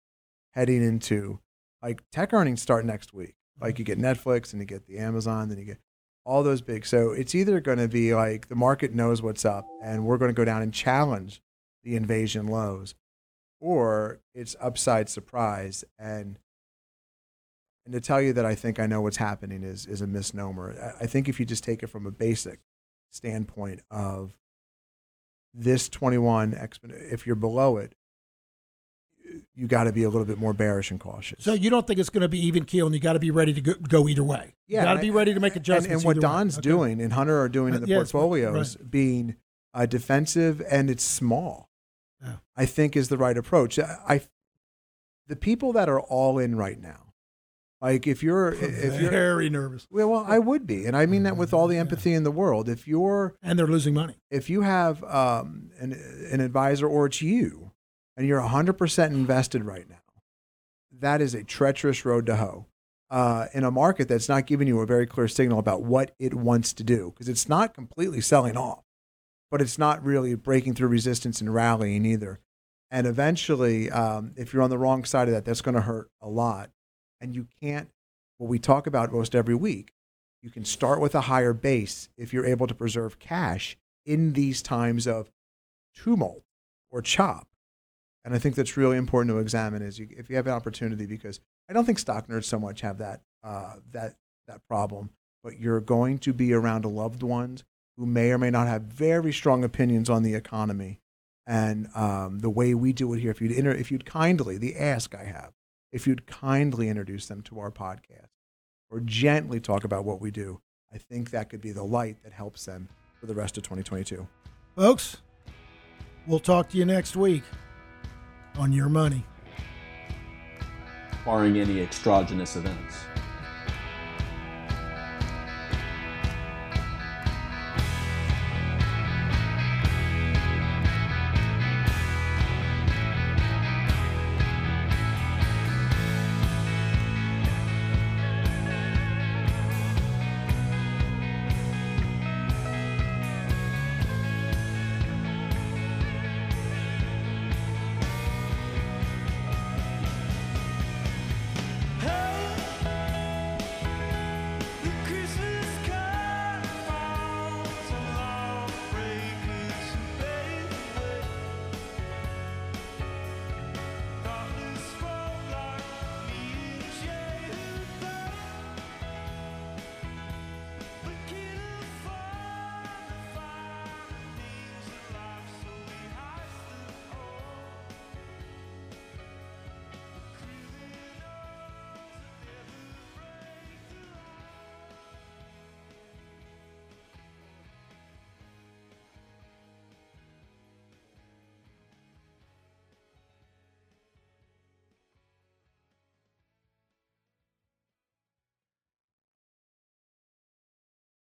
heading into like tech earnings start next week. Like you get Netflix and you get the Amazon, then you get all those big. So it's either going to be like the market knows what's up and we're going to go down and challenge the invasion lows, or it's upside surprise. And and to tell you that I think I know what's happening is is a misnomer. I think if you just take it from a basic standpoint of this 21 exponent, if you're below it, you got to be a little bit more bearish and cautious. So you don't think it's going to be even keel, and you got to be ready to go, go either way. you got to be ready to make and- adjustments. And, what either way. Don's Okay. doing and Hunter are doing in the portfolios, right. being uh, defensive and it's small, Yeah. I think is the right approach. I, I, the people that are all in right now, like if you're if you're very nervous, well, well, I would be, and I mean that with all the empathy in the world. If you're and they're losing money. if you have um, an, an advisor or it's you and you're 100% invested right now, that is a treacherous road to hoe uh, in a market that's not giving you a very clear signal about what it wants to do because it's not completely selling off, but it's not really breaking through resistance and rallying either. And eventually, um, if you're on the wrong side of that, that's going to hurt a lot. And you can't, what we talk about most every week, you can start with a higher base if you're able to preserve cash in these times of tumult or chop. And I think that's really important to examine is you, if you have an opportunity because I don't think stock nerds so much have that uh, that that problem, but you're going to be around loved ones who may or may not have very strong opinions on the economy and um, the way we do it here. If you'd inter- if you'd kindly the ask I have, if you'd kindly introduce them to our podcast or gently talk about what we do, I think that could be the light that helps them for the rest of 2022. Folks, we'll talk to you next week on your money. barring any extragenous events.